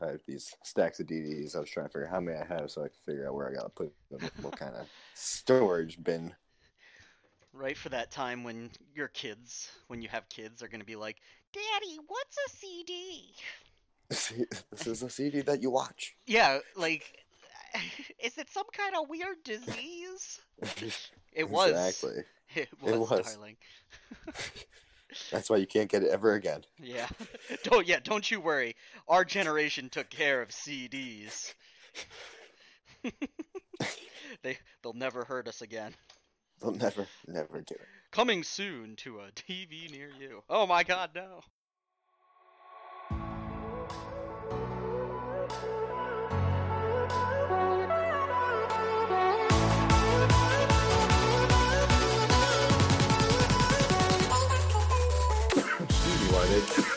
I have these stacks of DVDs. I was trying to figure out how many I have so I could figure out where I gotta put them, what kind of storage bin. Right for that time when your kids, when you have kids, are gonna be like, "Daddy, what's a CD?" this is a CD that you watch. Yeah, like, is it some kind of weird disease? It was. Exactly. It was, was. darling. That's why you can't get it ever again. Yeah. don't yeah, don't you worry. Our generation took care of CDs. they they'll never hurt us again. They'll never, never do it. Coming soon to a TV near you. Oh my god, no.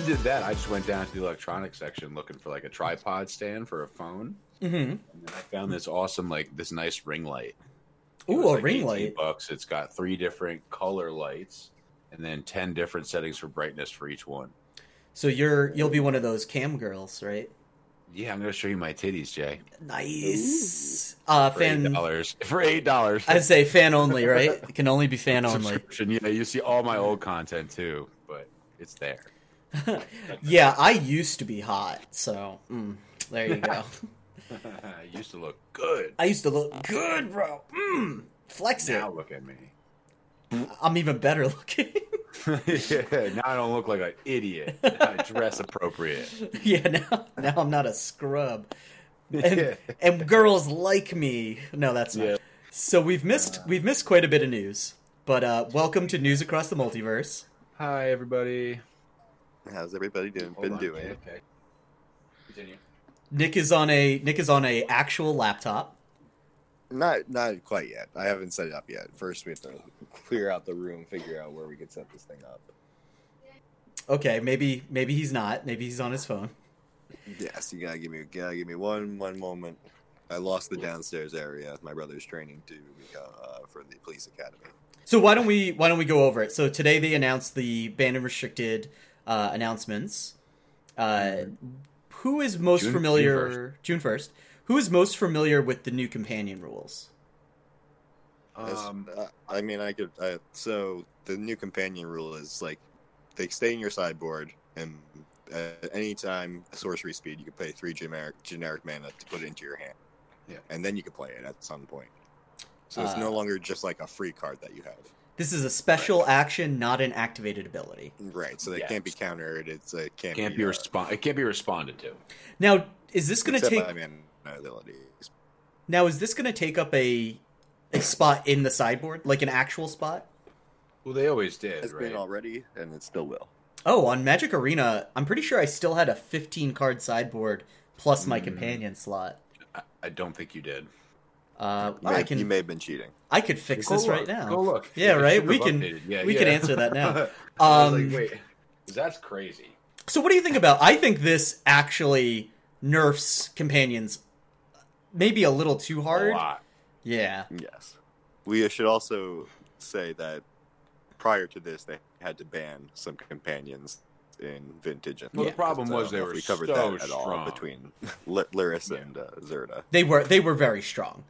Did that, I just went down to the electronics section looking for like a tripod stand for a phone. Mm-hmm. And then I found this awesome, like this nice ring light. It Ooh, a like ring light. Bucks. It's got three different color lights, and then ten different settings for brightness for each one. So you're you'll be one of those cam girls, right? Yeah, I'm gonna show you my titties, Jay. Nice. Uh, For eight fan. dollars. For eight dollars. I'd say fan only, right? It can only be fan only. Subscription. Yeah, you see all my old content too, but it's there. Yeah, I used to be hot, so mm, there you go. I used to look good. I used to look good, bro. Mm, flex it. Now look at me. I'm even better looking. yeah, now I don't look like an idiot. I dress appropriate. yeah, now now I'm not a scrub. Yeah. And, and girls like me. No, that's not. Yeah. So we've missed we've missed quite a bit of news. But uh, welcome to News Across the Multiverse. Hi, everybody. How's everybody doing? Hold been on. doing? Okay, okay. Continue. Nick is on a Nick is on a actual laptop. Not, not quite yet. I haven't set it up yet. First, we have to clear out the room, figure out where we could set this thing up. Okay, maybe maybe he's not. Maybe he's on his phone. Yes, you gotta give me, gotta give me one, one moment. I lost the downstairs area. My brother's training to become uh, for the police academy. So why don't we why don't we go over it? So today they announced the banned and restricted uh, announcements. Uh, who is most June- familiar? June first. Who is most familiar with the new companion rules? Um, uh, I mean, I could. Uh, so the new companion rule is like they stay in your sideboard, and at any time a sorcery speed, you can pay three generic generic mana to put it into your hand. Yeah. and then you can play it at some point. So it's Uh, no longer just like a free card that you have. This is a special action, not an activated ability. Right, so they Yeah. can't be countered. It's it can't, can't be, be uh, respond. It can't be responded to. Now, is this going to take? by mana abilities. Now, is this going to take up a a spot in the sideboard, like an actual spot? Well, they always did, It's right? been already, and it still will. Oh, on Magic Arena, I'm pretty sure I still had a 15 card sideboard plus my Mm. companion slot. I, I don't think you did. Uh, You I may, can you may have been cheating. I could fix Go this right now. Go look. Yeah, It right? We can- Yeah, we yeah. can answer that now. I was Um, like, wait, that's crazy. So, what do you think about? I think this actually nerfs companions maybe a little too hard. A lot. Yeah. Yes. We should also say that prior to this, they had to ban some companions in Vintage. Well, Yeah. the problem So was don't they know were we covered so that at all between Ly- Lurrus Yeah. and uh, Zirda. They were they were very strong.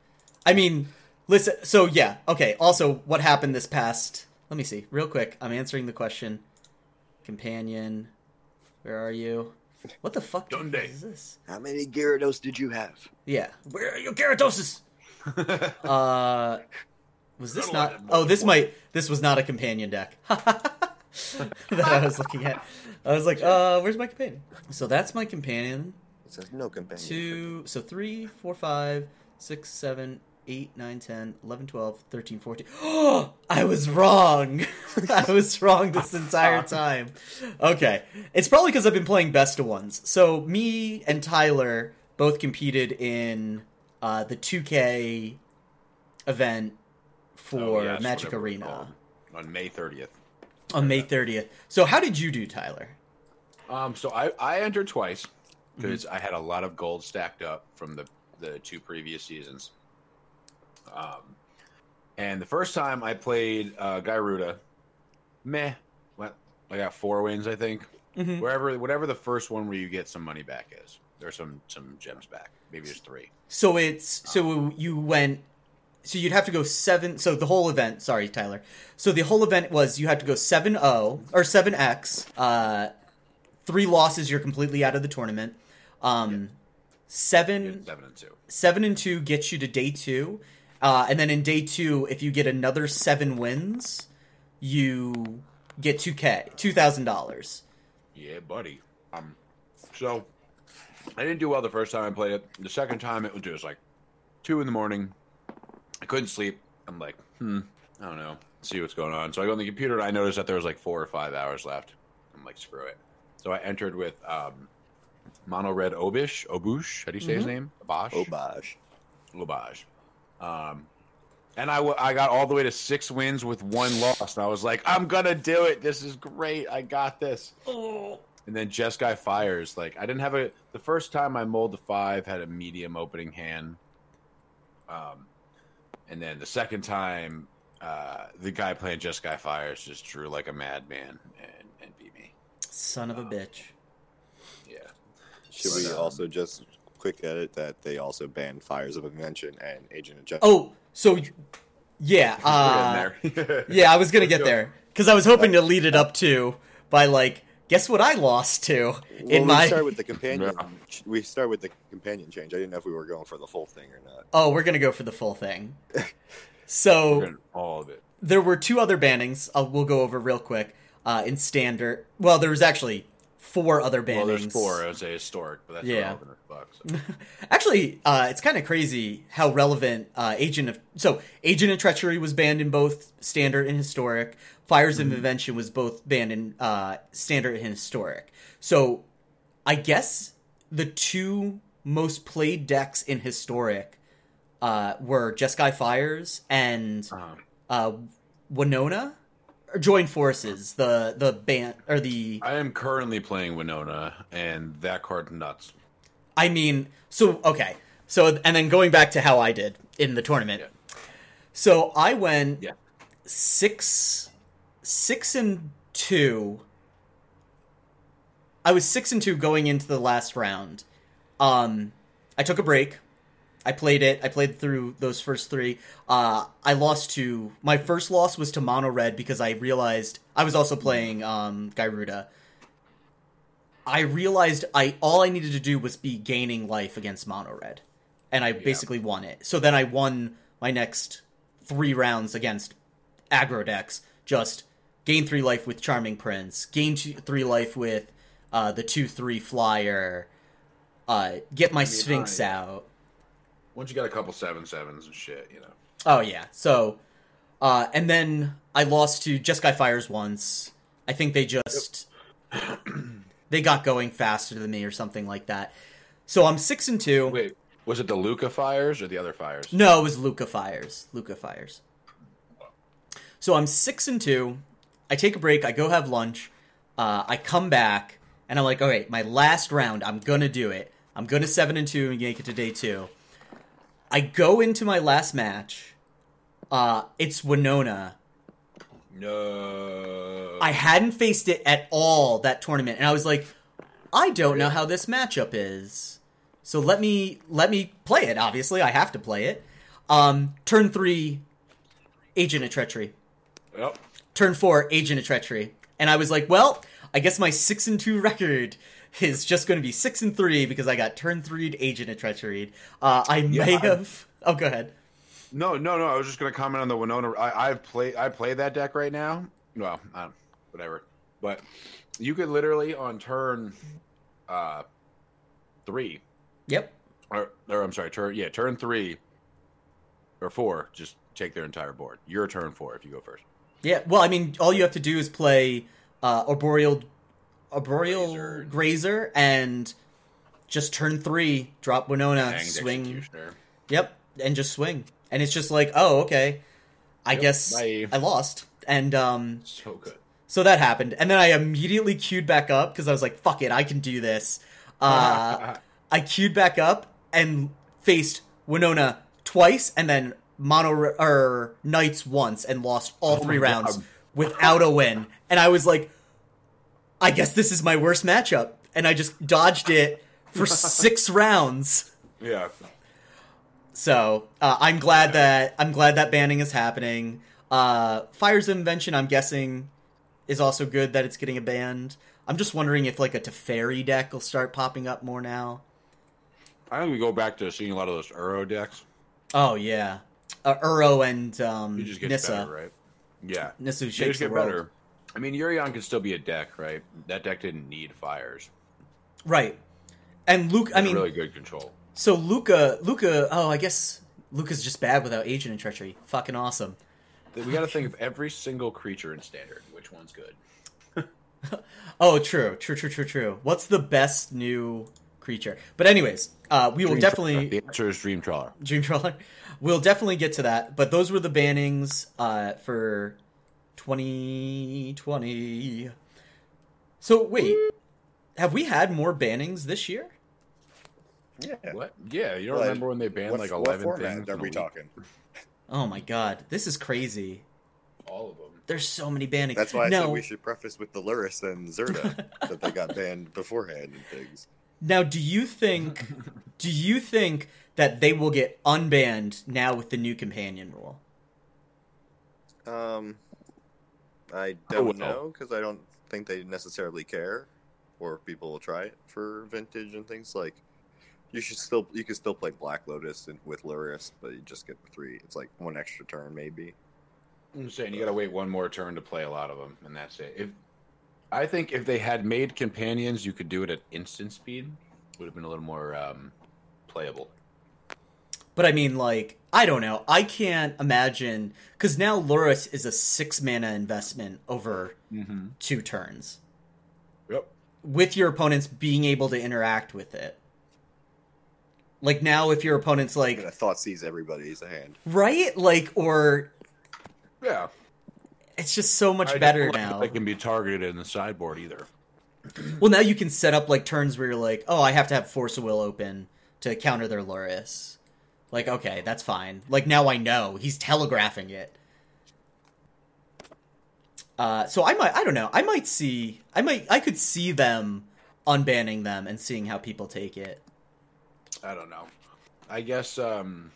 I mean, listen. So yeah, okay. Also, what happened this past? Let me see, real quick. I'm answering the question. Companion, where are you? What the fuck Dunde. is this? How many Gyarados did you have? Yeah, where are your Gyarados? Uh, was this not? Oh, this might. This was not a companion deck that I was looking at. I was like, uh, where's my companion? So that's my companion. It says no companion. two so three four five six seven eight nine ten eleven twelve thirteen fourteen. Oh i was wrong. I was wrong this entire time. Okay. It's probably because i've been playing best of ones. So me and tyler both competed in uh, the 2k event for Oh, magic arena. On May 30th. on may 30th so how did you do tyler? Um, so I, I entered twice Mm-hmm. because I had a lot of gold stacked up from the the two previous seasons. Um, and the first time I played uh, Gyruda, meh. What I got four wins, I think. Mhm. Wherever, whatever the first one where you get some money back is. there's some some gems back. Maybe there's three. So it's so you went. So you'd have to go seven. So the whole event. Sorry, Tyler. So the whole event was you had to go seven zero or seven x. Uh, three losses, you're completely out of the tournament. Um, seven Seven and two. seven and two gets you to day two, uh, and then in day two, if you get another seven wins, you get two k two thousand dollars. Yeah, buddy. Um, so I didn't do well the first time I played it. The second time it was just like two in the morning. I couldn't sleep. I'm like, hmm, I don't know. See what's going on. So I go on the computer and I noticed that there was like four or five hours left. I'm like, screw it. So I entered with um, Mono Red Obish, Obush. How do you say his name? Obosh. Oh, gosh. Lobaj. Um, and I, w- I got all the way to six wins with one loss, and I was like, I'm gonna do it. This is great. I got this. And then Jeskai fires. Like I didn't have a. The first time I mulled the five had a medium opening hand. Um, and then the second time, uh, the guy playing Jeskai fires just drew like a madman and, and beat me. Son of a bitch. Yeah. Should we um, also just quick edit that they also banned Fires of Invention and Agent of Justice? Oh, so yeah, uh, yeah, I was gonna get there because I was hoping to lead it up to by like, guess what I lost to in well, my. we start with the companion. Yeah. We start with the companion change. I didn't know if we were going for the full thing or not. Oh, we're gonna go for the full thing. So all of it. there were two other bannings. I'll, we'll go over real quick. Uh, in standard, well, there was actually four other bannings. Well, there's four. I would say historic, but that's Yeah. fuck, so. Actually, uh, it's kind of crazy how relevant uh, Agent of so Agent of Treachery was banned in both standard and historic. Fires of Invention was both banned in uh, standard and historic. So, I guess the two most played decks in historic uh, were Jeskai Fires and Uh-huh. uh, Winota. Join forces. The the band or the I am currently playing Winota, and that card nuts. I mean, so okay. So and then going back to how I did in the tournament. Yeah. So I went Yeah. six six and two. I was six and two going into the last round. Um I took a break. I played it. I played through those first three. Uh, I lost to my first loss was to Mono Red because I realized I was also playing um, Gyruda. I realized I all I needed to do was be gaining life against Mono Red, and I basically won it. So then I won my next three rounds against aggro decks. Just gain three life with Charming Prince, gain two, three life with uh, the two three flyer, uh, get my Sphinx out. Once you got a couple seven sevens and shit, you know. Oh yeah. So, uh, and then I lost to Jeskai Fires once. I think they just they got going faster than me or something like that. So I'm six and two. Wait, was it the Lukka fires or the other fires? No, it was Lukka Fires. Lukka Fires. So I'm six and two. I take a break. I go have lunch. Uh, I come back and I'm like, all right, my last round. I'm gonna do it. I'm gonna seven and two and make it to day two. I go into my last match. Uh, it's Winota. No. I hadn't faced it at all that tournament, and I was like, I don't know how this matchup is. So let me let me play it. Obviously, I have to play it. Um, turn three, Agent of Treachery. Yep. Turn four, Agent of Treachery. And I was like, well, I guess my six and two record is just going to be six and three because I got turn three Agent of Treachery. Uh, I may I- have. Oh, go ahead. No, no, no. I was just gonna comment on the Winota. I, I've played. I play that deck right now. Well, I don't, whatever. But you could literally on turn uh three, Yep. or, or I'm sorry, turn yeah, turn three or four. Just take their entire board. Your turn four if you go first. Yeah, well, I mean, all you have to do is play uh, Arboreal, Arboreal Grazer. Grazer, and just turn three, drop Winota, Hanged swing. Executioner. Yep, and just swing. And it's just like, oh, okay. I Yep, guess bye. I lost, and um, So good. so that happened. And then I immediately queued back up because I was like, fuck it, I can do this. Uh, I queued back up and faced Winota twice, and then Mono or Knights once, and lost all Oh three rounds God. without a win. And I was like, I guess this is my worst matchup. And I just dodged it for six rounds. Yeah. So uh, I'm glad that I'm glad that banning is happening. Uh, Fire's Invention, I'm guessing, is also good that it's getting a banned. I'm just wondering if like a Teferi deck will start popping up more now. I think we go back to seeing a lot of those Uro decks. Oh yeah, uh, Uro and um, It just gets Nissa. better, right? Yeah. Nissa shakes just the get world. better. I mean, Yorion could still be a deck, right? That deck didn't need fires. Right. And Luke, I mean, really good control. so Lukka, Lukka. Oh, I guess Lukka's just bad without Agent and Treachery. Fucking awesome. We got to think of every single creature in standard. Which one's good? Oh, true, true, true, true, true. What's the best new creature? But anyways, uh, we will Dream definitely Trawler. The answer is Dream Trawler. Dream Trawler. We'll definitely get to that. But those were the bannings uh, for 2020. So wait, have we had more bannings this year? Yeah. What? Yeah, you don't Well, remember when they banned What, like eleven format things? are we week? talking? Oh my god, this is crazy. All of them. There's so many bannings. That's why I now, said we should preface with the Lurrus and Zirda that they got banned beforehand and things. now, do you think? do you think that they will get unbanned now with the new companion rule? Um, I Oh, don't well. know because I don't think they necessarily care, or if people will try it for vintage and things like. You should still you can still play Black Lotus and, with Lurrus, but you just get three. It's like one extra turn maybe. I'm saying you got to wait one more turn to play a lot of them, and that's it. If I think if they had made companions, you could do it at instant speed. Would have been a little more um, playable. But I mean, like, I don't know. I can't imagine because now Lurrus is a six mana investment over Mm-hmm. two turns, Yep. with your opponents being able to interact with it. Like now, if your opponent's Like, like, a thought sees everybody's hand. right, like, or Yeah. it's just so much I better like now. that They can be targeted in the sideboard either. Well, now you can set up like turns where you're like, oh, I have to have Force of Will open to counter their Lurrus. Like, okay, that's fine. Like now I know he's telegraphing it. Uh, so I might, I don't know, I might see, I might, I could see them unbanning them and seeing how people take it. I don't know. I guess um,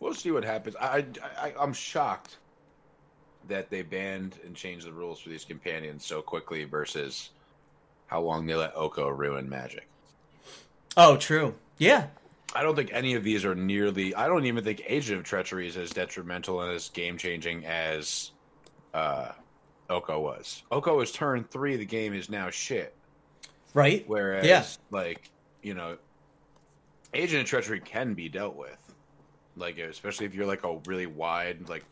we'll see what happens. I, I I'm shocked that they banned and changed the rules for these companions so quickly versus how long they let Oko ruin Magic. Oh, true. Yeah, I don't think any of these are nearly. I don't even think Agent of Treachery is as detrimental and as game changing as uh, Oko was. Oko is turn three. The game is now shit. right. Whereas, Yeah. like you know, Agent of Treachery can be dealt with. Like especially if you're like a really wide like.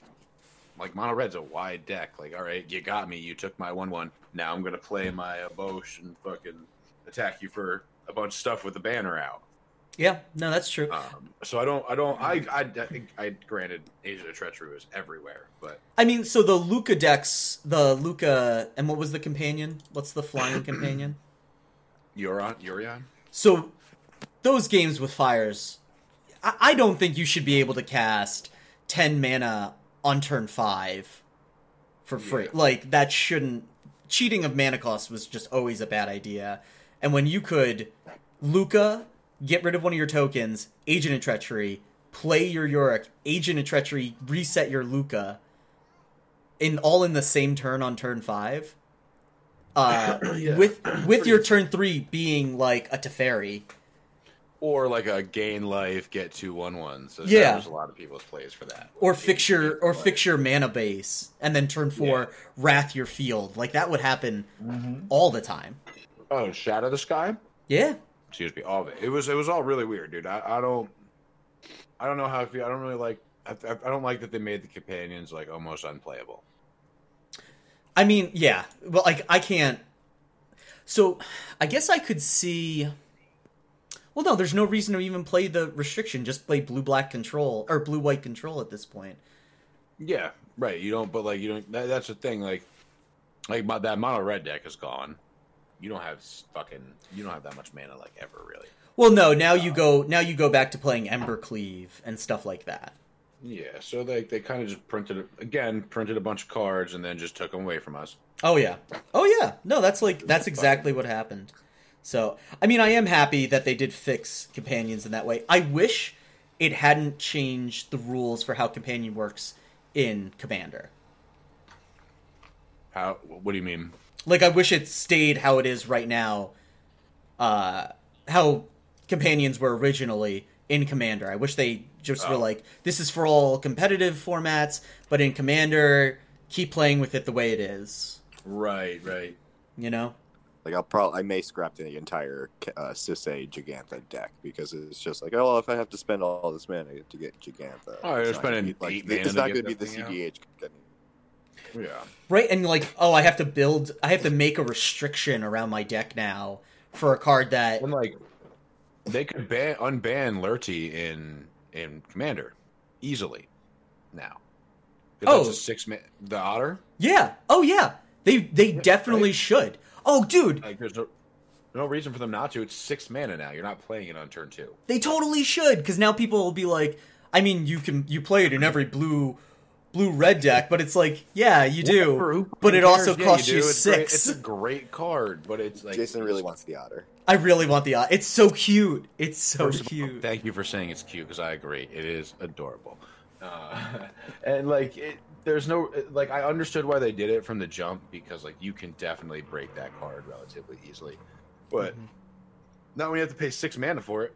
Like Mono Red's a wide deck. Like, all right, you got me. You took my one-one. Now I'm gonna play my Abosh and fucking attack you for a bunch of stuff with the banner out. Yeah, no, that's true. Um, so I don't, I don't, I, I, I think I granted Agent of Treachery was everywhere, but I mean, so the Lukka decks, the Lukka, and what was the companion? What's the flying companion? Yorion, Yorion, So those games with fires, I, I don't think you should be able to cast ten mana on turn five for free. Yeah. Like that shouldn't. Cheating of mana cost was just always a bad idea. And when you could, Lukka, get rid of one of your tokens, Agent of Treachery, play your Yorick, Agent of Treachery, reset your Lukka, in all in the same turn on turn five. Uh, Yeah. with with your turn three being like a Teferi. or like a gain life, get two one ones. So Yeah. there's a lot of people's plays for that. or fix your or Like- fix your mana base and then turn four wrath your field like that would happen all the time Oh, Shatter the Sky. yeah Excuse me, all of it. It was, it was all really weird, dude. I, I don't, I don't know how I feel. I don't really like. I, I don't like that they made the companions like almost unplayable. i mean yeah well like i can't so i guess i could see well no there's no reason to even play the restriction just play blue black control or blue white control at this point Yeah, right. You don't, but like you don't. That, that's the thing. Like, like my, that mono red deck is gone. You don't have fucking. You don't have that much mana like ever really. well no now you go now you go back to playing ember cleave and stuff like that Yeah, so they they kind of just printed again, printed a bunch of cards, and then just took them away from us. oh yeah oh yeah no that's like that's exactly what happened So, I mean, I am happy that they did fix companions in that way. I wish it hadn't changed the rules for how companion works in Commander. How? What do you mean? Like, I wish it stayed how it is right now. Uh, how companions were originally in Commander. I wish they just were Oh. like, this is for all competitive formats, but in Commander, keep playing with it the way it is. Right, right. You know? Like I'll probably I may scrap the entire uh, Sisei Jegantha deck because it's just like oh well, if I have to spend all this mana to get Jegantha, Oh, you're spending gonna eight like it's not going to be the that CDH. company. Yeah. Right, and like, oh, I have to build, I have to make a restriction around my deck now for a card that. And like, they could ban unban Lurty in in Commander easily now. Oh. six man. The Otter. Yeah. Oh, yeah. They they definitely should. Oh, dude, Like, there's no no reason for them not to. It's six mana now. You're not playing it on turn two. they totally should because now people will be like, I mean, you can you play it in every blue blue red deck, but it's like, yeah, you do, who but it also Yeah, costs do. you, It's great- six. It's a great card, but it's like Jason really wants the Otter. I really want the. otter. It's so cute. It's so First of all, cute. thank you for saying it's cute because I agree. It is adorable. Uh, and like, it, there's no like I understood why they did it from the jump because like you can definitely break that card relatively easily, but Mhm. now when you have to pay six mana for it,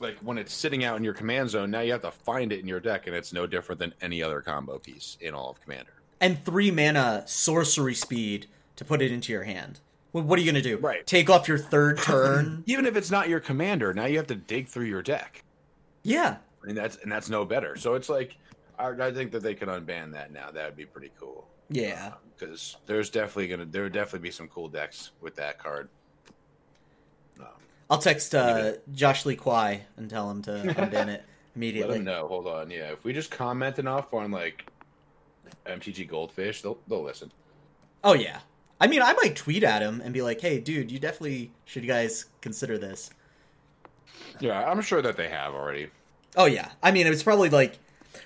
like when it's sitting out in your command zone, now you have to find it in your deck, and it's no different than any other combo piece in all of Commander. and three mana sorcery speed to put it into your hand. Well, what are you gonna do? Right. Take off your third turn? Even if it's not your commander, now you have to dig through your deck. yeah. and that's and that's no better. So it's like I, I think that they can unban that now. That would be pretty cool. Yeah. because there's definitely gonna there would definitely be some cool decks with that card. Um, I'll text uh, Josh Lee Kwai and tell him to unban it let immediately. them know. Hold on, yeah. If we just comment enough on like MTG Goldfish, they'll they'll listen. Oh yeah. I mean, I might tweet at him and be like, "Hey, dude, you definitely should, guys consider this." Yeah, I'm sure that they have already. Oh yeah. I mean, it's probably like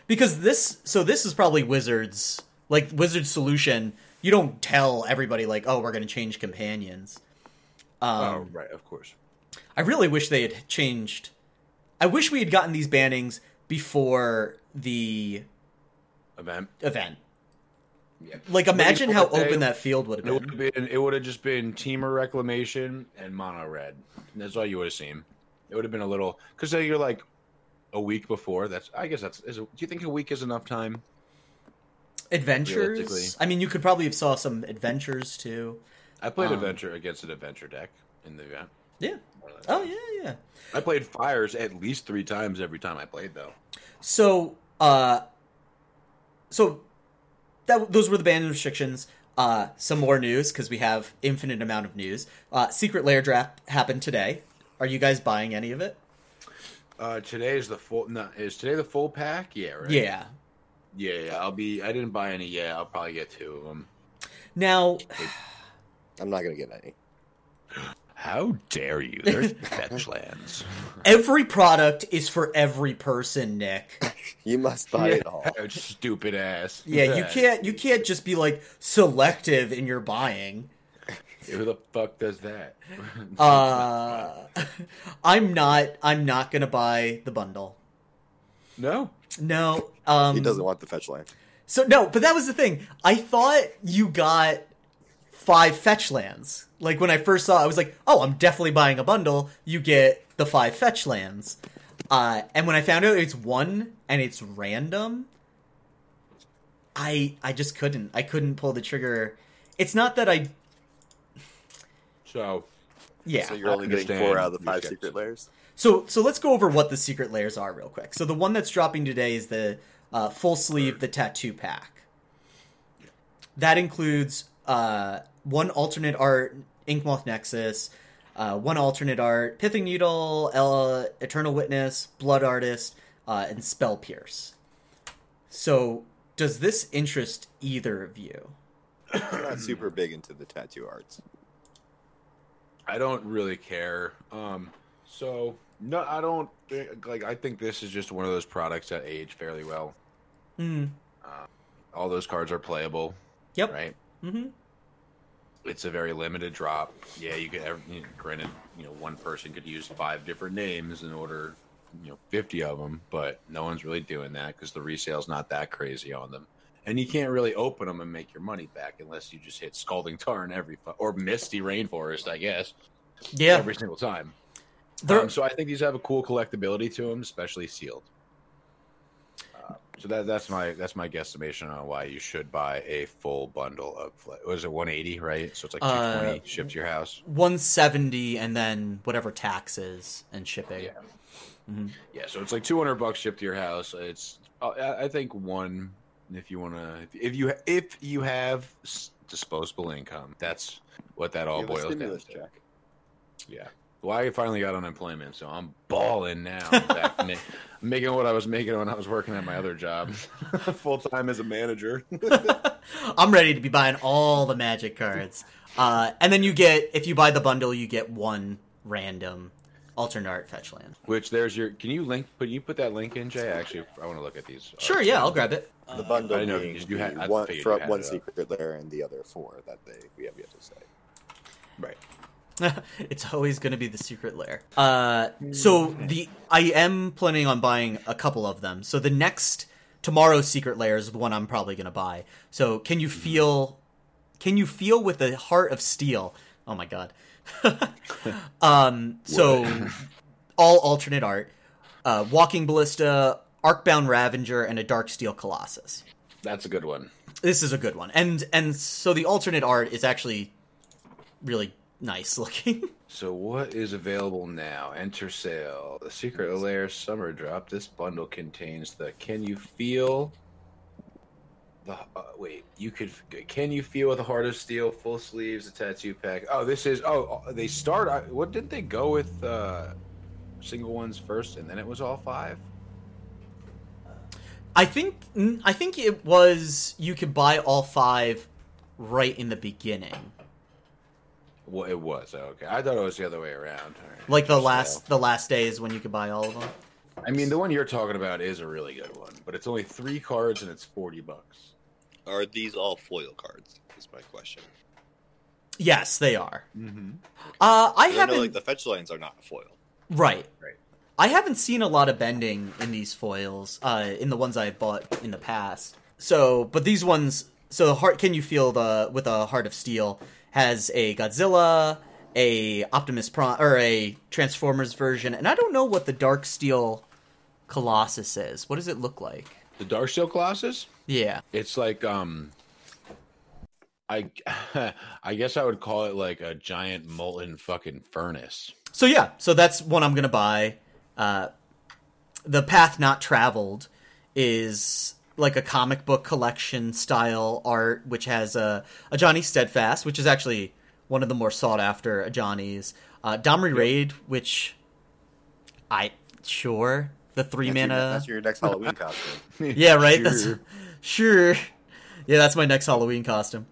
because this. So this is probably Wizards like Wizards solution. You don't tell everybody like, "Oh, we're going to change companions." Um, oh, right, of course. I really wish they had changed. I wish we had gotten these bannings before the Event. event. Yeah. Like, imagine how open that field would It have would been. have been. It would have just been Temur Reclamation and Mono Red. That's all you would have seen. It would have been a little because you're like a week before. That's. I guess that's. Is, do you think a week is enough time? Adventures. I mean, you could probably have saw some adventures too. I played Um, Adventure against an Adventure deck in the event. Yeah. Oh yeah, yeah. I played Fires at least three times every time I played though. So, uh, so that those were the ban restrictions. Uh, some more news because we have infinite amount of news. Uh, Secret Lair draft happened today. Are you guys buying any of it? Uh, today is the full. No, is today the full pack? Yeah, right. Yeah. yeah, yeah. I'll be. I didn't buy any yet. I'll probably get two of them. Now, I'm not going to get any. How dare you? There's fetch lands. every product is for every person, Nick. You must buy it all. Stupid ass. Yeah, you can't you can't just be like selective in your buying. Who the fuck does that? Uh I'm not I'm not going to buy the bundle. no. No. Um He doesn't want the fetch land. So no, but that was the thing. I thought you got five fetch lands. Like when I first saw, it, I was like, "Oh, I'm definitely buying a bundle. You get the five fetch lands." Uh, and when I found out it's one and it's random, I I just couldn't. I couldn't pull the trigger. It's not that I. So Yeah. So you're I only getting four out of the five skepticism. secret lairs. So so let's go over what the secret lairs are real quick. So the one that's dropping today is the uh, full sleeve, the tattoo pack. That includes uh, one alternate art, Inkmoth Nexus, uh, one alternate art, Pithing Needle, uh, Eternal Witness, Blood Artist, uh, and Spell Pierce. So does this interest either of you? I'm not super big into the tattoo arts. I don't really care. Um. So no, I don't think, like. I think this is just one of those products that age fairly well. Hmm. All those cards are playable, Yep. right? Mm-hmm. It's a very limited drop. Yeah, you could. ev- You know, granted, you know, one person could use five different names in order, you know, fifty of them, but no one's really doing that because the resale's not that crazy on them, and you can't really open them and make your money back unless you just hit Scalding Tarn every or Misty Rainforest, I guess, Yeah, every single time. Um, so I think these have a cool collectability to them, especially sealed. Uh, so that that's my that's my guesstimation on why you should buy a full bundle of fle- was it 180 right? So it's like Uh, 220 shipped to your house. 170 and then whatever taxes and shipping. Yeah. Mhm. Yeah, so it's like 200 bucks shipped to your house. It's uh, I I think one if you want to if you if you have disposable income, that's what that all Give a boils down stimulus to. check. Yeah. Well, I finally got unemployment, so I'm balling now. I'm back ma- making what I was making when I was working at my other job, full time as a manager. I'm ready to be buying all the magic cards. Uh, and then you get, if you buy the bundle, you get one random alternate art fetch land. Which there's your. Can you link? Can you put that link in, Jay? Actually, I want to look at these. Sure, yeah, I'll grab it. The bundle I know, being you had- I one, figured you had one it up. secret there and the other four that they we have yet to say. Right. it's always going to be the secret lair. Uh, so the I am planning on buying a couple of them. So the next tomorrow's secret lair is the one I'm probably going to buy. So can you feel? Can you feel with the heart of steel? Oh my god. um. So all alternate art, uh, walking ballista, arcbound ravager, and a dark steel colossus That's a good one. this is a good one and and so the alternate art is actually really nice looking So what is available now? Enter sale. The Secret Lair Summer Drop. This bundle contains the Can You Feel the uh, wait, you could Can You Feel with a Heart of Steel, full sleeves, a tattoo pack. Oh, this is oh, they start I- what did they go with uh single ones first and then it was all five? i think i think it was you could buy all five right in the beginning Well, it was. Okay. I thought it was the other way around. All right. like the So- last the last days when you could buy all of them I mean, the one you're talking about is a really good one, but it's only 3 cards and it's 40 bucks. Are these all foil cards? Is my question. yes they are Mhm. uh i I haven't know like the fetch lines are not foil. right Right. i haven't seen a lot of bending in these foils uh in the ones i've bought in the past so but these ones so the heart can you feel the with a heart of steel has a godzilla a optimus prime or a transformers version and i don't know what the dark steel colossus is. What does it look like? The Dark Steel Colossus? yeah. It's like um I I guess I would call it like a giant molten fucking furnace. so yeah. So that's one i'm gonna buy. Uh the path not traveled is like a comic book collection style art which has a, a johnny steadfast which is actually one of the more sought after johnnies uh domri rade which i sure the three That's your, mana that's your next Halloween costume. yeah right that's Sure. sure yeah that's my next halloween costume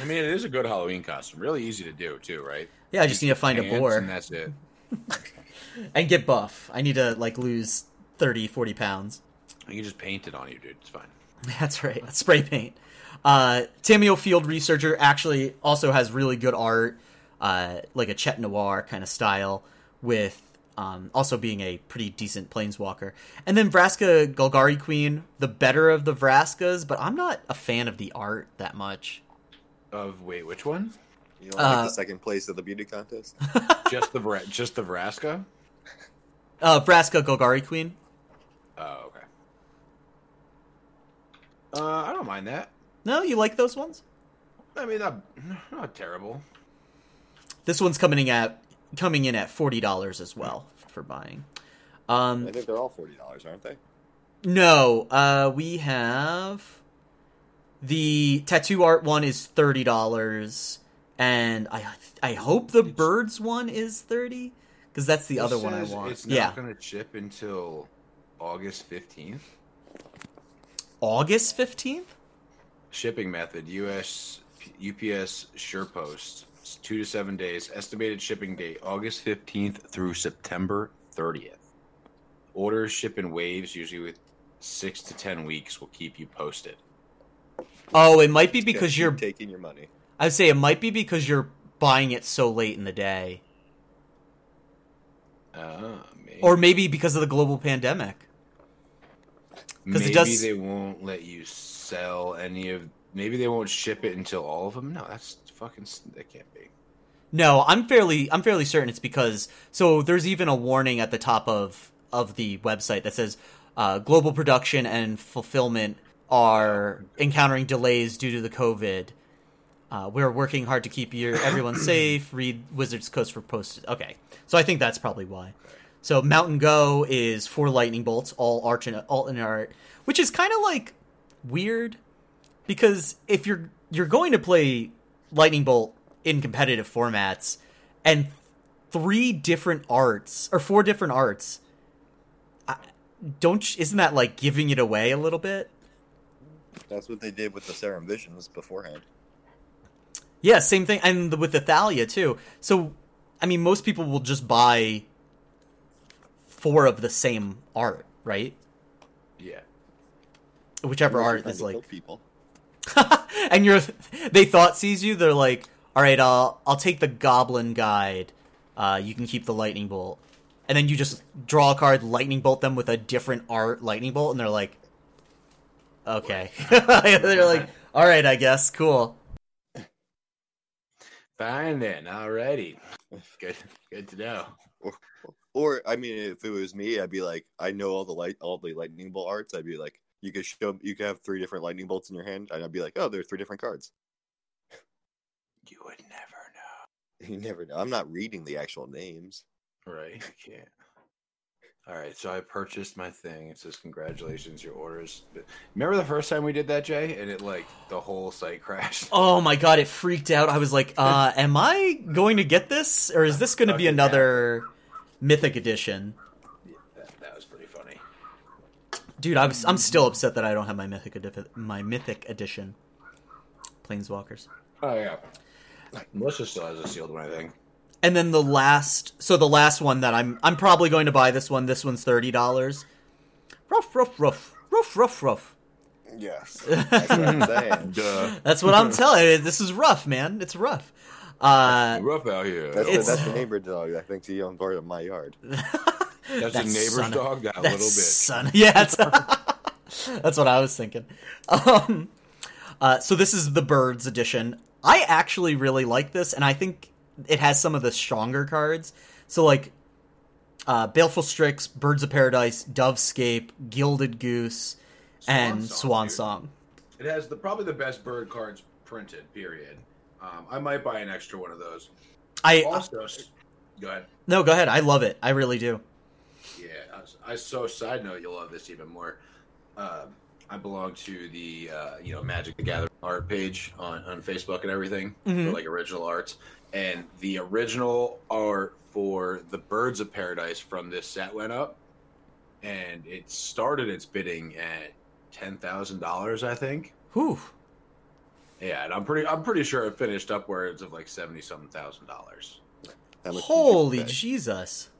I mean, it is a good Halloween costume. Really easy to do too, right? yeah i just need to find a Pants boar and that's it. and get buff i need to like lose 30 40 pounds You can just paint it on you, dude. It's fine. That's right. Spray paint. Uh, Tamiyo Field Researcher actually also has really good art, uh, like a Chet Noir kind of style, with um, also being a pretty decent planeswalker. And then Vraska Golgari Queen, the better of the Vraskas, but I'm not a fan of the art that much. Of wait, which one? You don't like Uh, the second place of the beauty contest? Just the Vra- just the Vraska? Uh, Vraska Golgari Queen. Oh, okay. Uh, I don't mind that. No, you like those ones? I mean, not not terrible. This one's coming in at coming in at forty dollars as well for buying. Um, I think they're all forty dollars, aren't they? No, uh, we have the tattoo art one is thirty dollars, and I I hope the birds one is thirty because that's the It other one I want. It's not Yeah, going to ship until August fifteenth. August fifteenth. Shipping method: U.S. UPS SurePost. It's two to seven days. Estimated shipping date: August fifteenth through September thirtieth. Orders ship in waves, usually with six to ten weeks. We'll keep you posted. Oh, it might be because you're. taking your money. I'd say it might be because you're buying it so late in the day, Uh, maybe. or maybe because of the global pandemic. 'Cause it maybe does- they won't let you sell any of. Maybe they won't ship it until all of them. No, that's fucking. That can't be. No, I'm fairly I'm fairly certain it's because so there's even a warning at the top of of the website that says uh, global production and fulfillment are encountering delays due to the COVID. Uh, we're working hard to keep your everyone safe. Read Wizards Coast for post. Okay, so I think that's probably why. So Mountain Go is four lightning bolts, all arch and all in art, which is kind of like weird because if you're you're going to play lightning bolt in competitive formats and three different arts or four different arts I, don't isn't that like giving it away a little bit That's what they did with the Serum Visions beforehand. yeah same thing and with the thalia too so i mean most people will just buy four of the same art right Yeah. whichever art is like people. and you're they thought sees you they're like all right i'll i'll take the goblin guide uh you can keep the lightning bolt and then you just draw a card lightning bolt them with a different art lightning bolt and they're like okay they're like all right i guess cool Fine then. Alrighty. Good. Good to know. Or I mean, if it was me, I'd be like, I know all the light, all the lightning bolt arts. I'd be like, you could show, you could have three different lightning bolts in your hand, and I'd be like, oh, there are three different cards. You would never know. You never know. I'm not reading the actual names. Right. You can't. All right. So I purchased my thing. It says congratulations, your orders. Remember the first time we did that, Jay? And it like the whole site crashed. oh my god it freaked out i was like uh am i going to get this or is this going to be another?" yeah. Another mythic edition That, that was pretty funny. dude i'm, I'm still upset that i don't have my mythic edi- my mythic edition planeswalkers Oh yeah. Melissa still has a sealed one, I think. And then the last, so the last one that I'm, I'm probably going to buy this one. This one's thirty dollars. Rough, rough, rough, rough, rough, rough. Yes, that's what I'm saying. Duh. That's what I'm telling you. This is rough, man. It's rough. Uh, rough out here. That's, the, that's the neighbor dog that thinks he owns part of my yard. That's that a neighbor's son dog. That that little bitch. son. Yeah, it's, that's what I was thinking. Um, uh, so this is the birds edition. I actually really like this, and I think it has some of the stronger cards. So like, uh, Baleful Strix, Birds of Paradise, Dovescape, Gilded Goose, and Swan Swan dude. Song. It has the probably the best bird cards printed. Period. Um, I might buy an extra one of those. I Also, go ahead. no, go ahead. I love it. I really do. Yeah, I, I so side note you'll love this even more. Um, I belong to the uh, you know Magic the Gathering art page on, on Facebook and everything Mhm. for like original arts, and the original art for the Birds of Paradise from this set went up, and it started its bidding at ten thousand dollars, I think. Whew. Yeah, and I'm pretty I'm pretty sure it finished upwards of like seventy something thousand dollars. How much did you Holy? Jesus.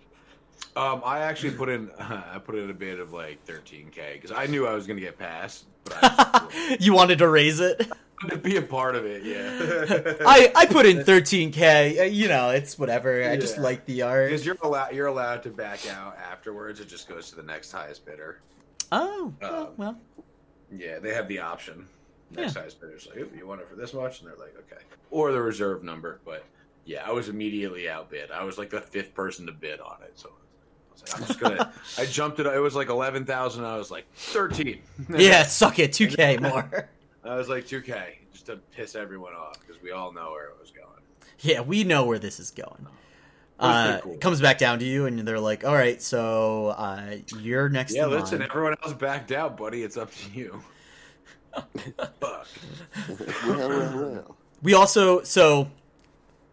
Um, I actually put in I put in a bid of like 13k because I knew I was gonna get passed, but I you wanted to raise it? to be a part of it. Yeah, I, I put in 13k. Uh, You know, it's whatever. I just like the art. because you're allowed you're allowed to back out afterwards. It just goes to the next highest bidder. Oh, well, Um, well. Yeah, they have the option. Next Yeah. highest bidder's like, "Ooh, you want it for this much, and they're like, okay, or the reserve number. But yeah, I was immediately outbid. I was like the fifth person to bid on it, so. I was like, I'm just gonna. I jumped it. It was like eleven thousand. I was like thirteen. Yeah, suck it. 2k more. I was like 2K just to piss everyone off because we all know where it was going. yeah, we know where this is going. was Uh, cool. it comes back down to you, and they're like, all right, so uh, you're next Yeah, listen, everyone else backed out, buddy. It's up to you. Fuck. well, well, well. We also so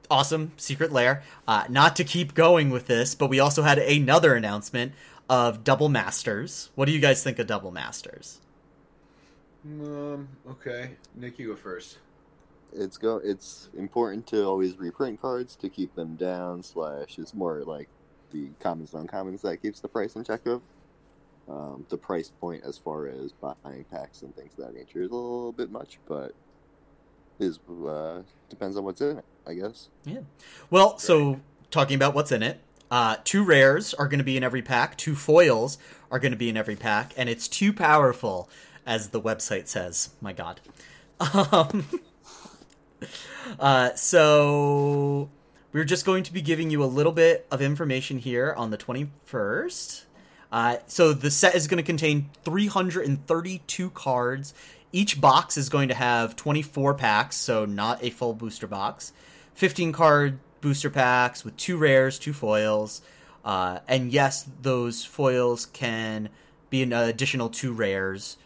awesome secret lair. Uh, not to keep going with this, but we also had another announcement of Double Masters. What do you guys think of Double Masters? Um. Okay, Nick, you go first. It's go. It's important to always reprint cards to keep them down. Slash, it's more like the commons on commons that keeps the price in check of. Um, the price point as far as buying packs and things of that nature is a little bit much, but is uh, depends on what's in it, I guess. Yeah. Well, so talking about what's in it, uh, two rares are going to be in every pack, two foils are going to be in every pack, and it's too powerful, as the website says. My God. Um, uh, so we're just going to be giving you a little bit of information here on the 21st. Uh, so the set is going to contain 332 cards. Each box is going to have 24 packs, so not a full booster box. 15 card booster packs with two rares, two foils. Uh, and yes, those foils can be an additional two rares.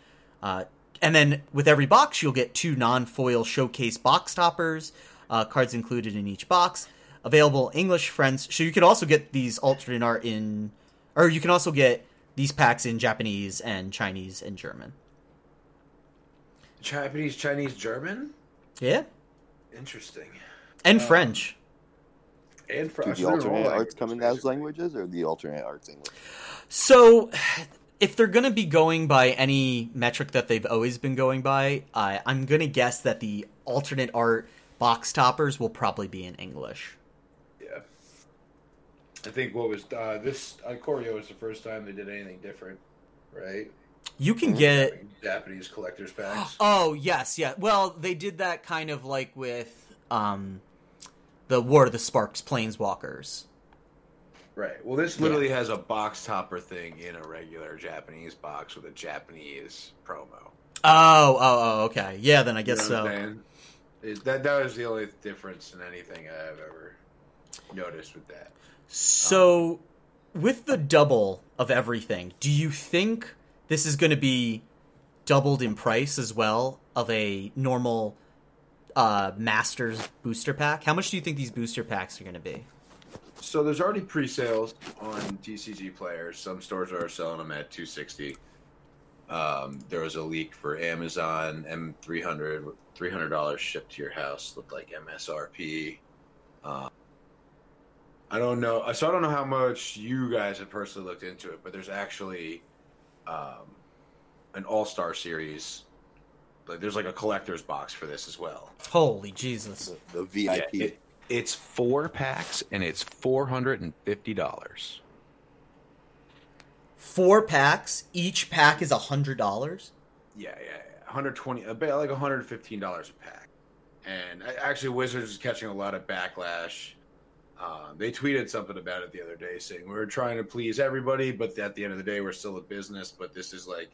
Uh, and then with every box, you'll get two non foil showcase box toppers, uh, cards included in each box. Available English, French. So you could also get these alternate art in, or you can also get these packs in Japanese and Chinese and German. Japanese, Chinese, German. Yeah, Interesting. and Um, French. And Do French. the alternate arts come in those languages, or the alternate arts English? So, if they're going to be going by any metric that they've always been going by, I I'm going to guess that the alternate art box toppers will probably be in English. Yeah. I think what was uh, this Ikoria was the first time they did anything different, right? You can get Japanese collectors packs. Oh yes, yeah. Well, they did that kind of like with um the War of the Sparks Planeswalkers. Right. Well, this literally has a box topper thing in a regular Japanese box with a Japanese promo. Oh, oh, oh, okay. Yeah, then I You guess know so. That that was the only difference in anything I've ever noticed with that. So, with the double of everything, do you think this is going to be doubled in price as well of a normal uh Masters booster pack? How much do you think these booster packs are going to be? So there's already pre-sales on TCG players. Some stores are selling them at 260. Um, there was a leak for Amazon M300, $300 shipped to your house. Looked like MSRP. Uh, I don't know. So I don't know how much you guys have personally looked into it, but there's actually um, an All-Star series. Like there's like a collector's box for this as well. Holy Jesus. The, the VIP. Yeah, it- it's four packs and it's four hundred and fifty dollars. Four packs, each pack is a $100. Yeah, yeah, yeah. 120, about like 115 dollars a pack. And actually, Wizards is catching a lot of backlash. Um, they tweeted something about it the other day, saying we're trying to please everybody, but at the end of the day, we're still a business. But this is like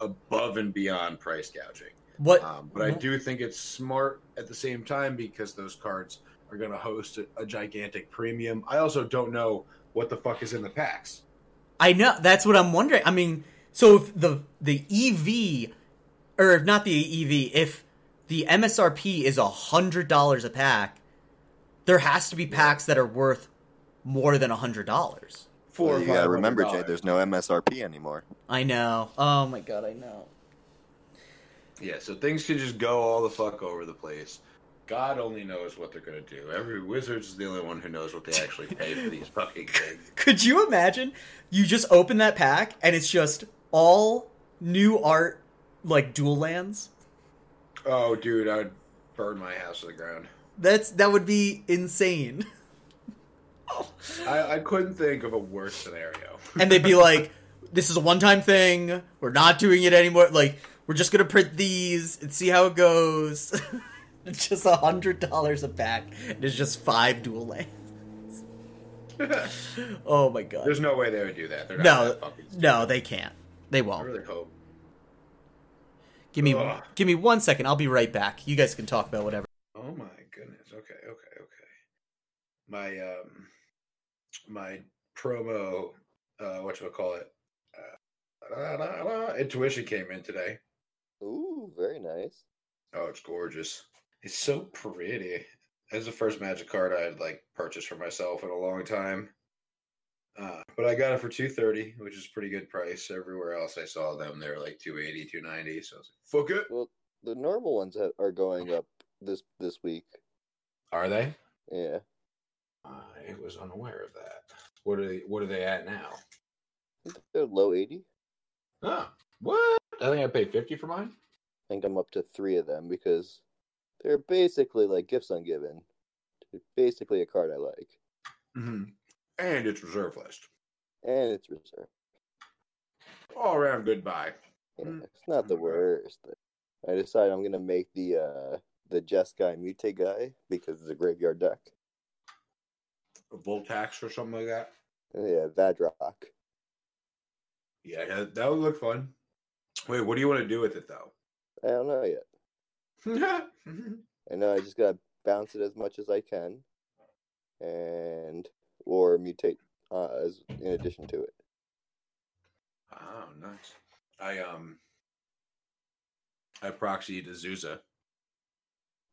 above and beyond price gouging. What Um, but I do think it's smart at the same time because those cards are going to host a, a gigantic premium. I also don't know what the fuck is in the packs. I know that's what I'm wondering. I mean, so if the the EV or if not the EV, if the MSRP is a hundred dollars a pack, there has to be packs that are worth more than a hundred dollars. Four. Well, or you gotta remember, Jay. There's no MSRP anymore. I know. Oh my god, I know. Yeah, so things could just go all the fuck over the place. God only knows what they're gonna do. Every Wizards is the only one who knows what they actually pay for these fucking things. Could you imagine? You just open that pack and it's just all new art, like dual lands. Oh, dude, I'd burn my house to the ground. That's that would be insane. I, I couldn't think of a worse scenario. and they'd be like, "This is a one-time thing. We're not doing it anymore. Like, we're just gonna print these and see how it goes." it's just a hundred dollars a pack. and It's just five dual lands. Oh my god! There's no way they would do that. They're not No, that no, they can't. They won't. really hope. Give me, Ugh. give me one second. I'll be right back. You guys can talk about whatever. Oh my. Okay, okay, okay. My um my promo uh what you call it? Uh, intuition came in today. Ooh, very nice. Oh, it's gorgeous. It's so pretty. It's the first magic card I had like purchased for myself in a long time. Uh, but I got it for 230, which is a pretty good price. Everywhere else I saw them, they were like 280, 290. So I was like, fuck it. Well, the normal ones are going up this this week. Are they? Yeah, I was unaware of that. What are they what are they at now? They're low eighty. Oh, what? I think I paid 50 for mine. I think I'm up to three of them because They're basically like gifts ungiven. They're basically a card I like, hmm And it's reserve list. and it's reserved. All around goodbye. Yeah, Mm. it's not the worst. I decided I'm gonna make the uh the Jeskai Mute guy because it's a graveyard deck. A Voltax or something like that. Yeah, Vadrok. Yeah, yeah, that would look fun. Wait, what do you want to do with it though? I don't know yet. I know I just gotta bounce it as much as I can, and or mutate uh, as in addition to it. oh, nice. I um, I proxied Azusa.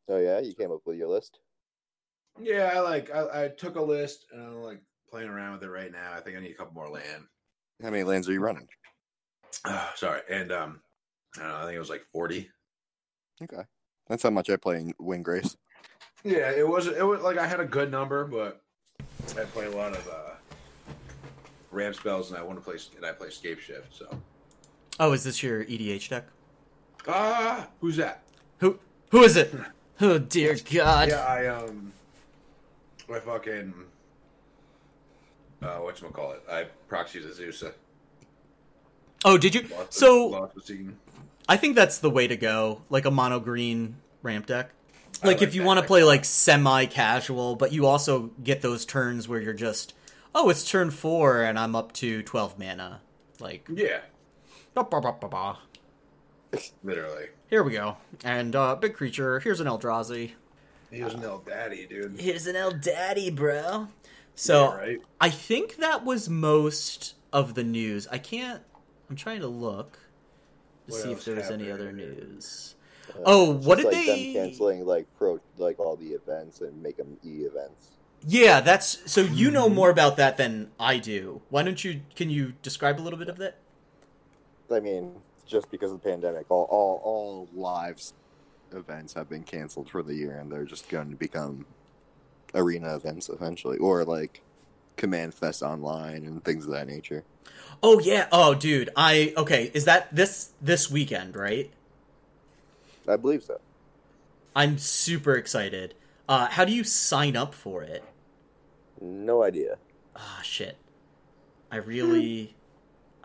Oh yeah, you came up with your list. Yeah, I like. I, I took a list and I'm like playing around with it right now. I think I need a couple more land. How many lands are you running? Sorry, and um, I don't know. I think it was like forty. Okay, that's how much I play in Wing Grace. Yeah, it was. It was like I had a good number, but I play a lot of uh, ramp spells, and I want to play. And I play Scapeshift. So, Oh, is this your EDH deck? ah, who's that? Who who is it? Oh dear God! Yeah, I um, I fucking uh, what call it? I proxied Azusa. Oh, did you? Lost So lost the scene. I think that's the way to go, like a mono green ramp deck. Like, like if you want to play like semi casual, but you also get those turns where you're just, oh, it's turn four and I'm up to twelve mana. Like, Yeah, ba ba ba ba ba. literally. Here we go. And uh, big creature. Here's an Eldrazi. He was an El Daddy, dude. Here's an Eldaddy, bro. So Yeah, right. I think that was most of the news. I can't. I'm trying to look to What see if there was any happened? other news. Uh, Oh, it's what just did like they- Them canceling like pro like all the events and make them e events. Yeah, that's so you know Mhm. more about that than I do. Why don't you? Can you describe a little bit of that? I mean, just because of the pandemic, all all all lives Events have been canceled for the year, and they're just going to become arena events eventually, or like Command Fest online and things of that nature. Oh yeah. Oh, dude. I okay. Is that this this weekend? Right. I believe so. I'm super excited. Uh, how do you sign up for it? No idea. Ah, shit. I really,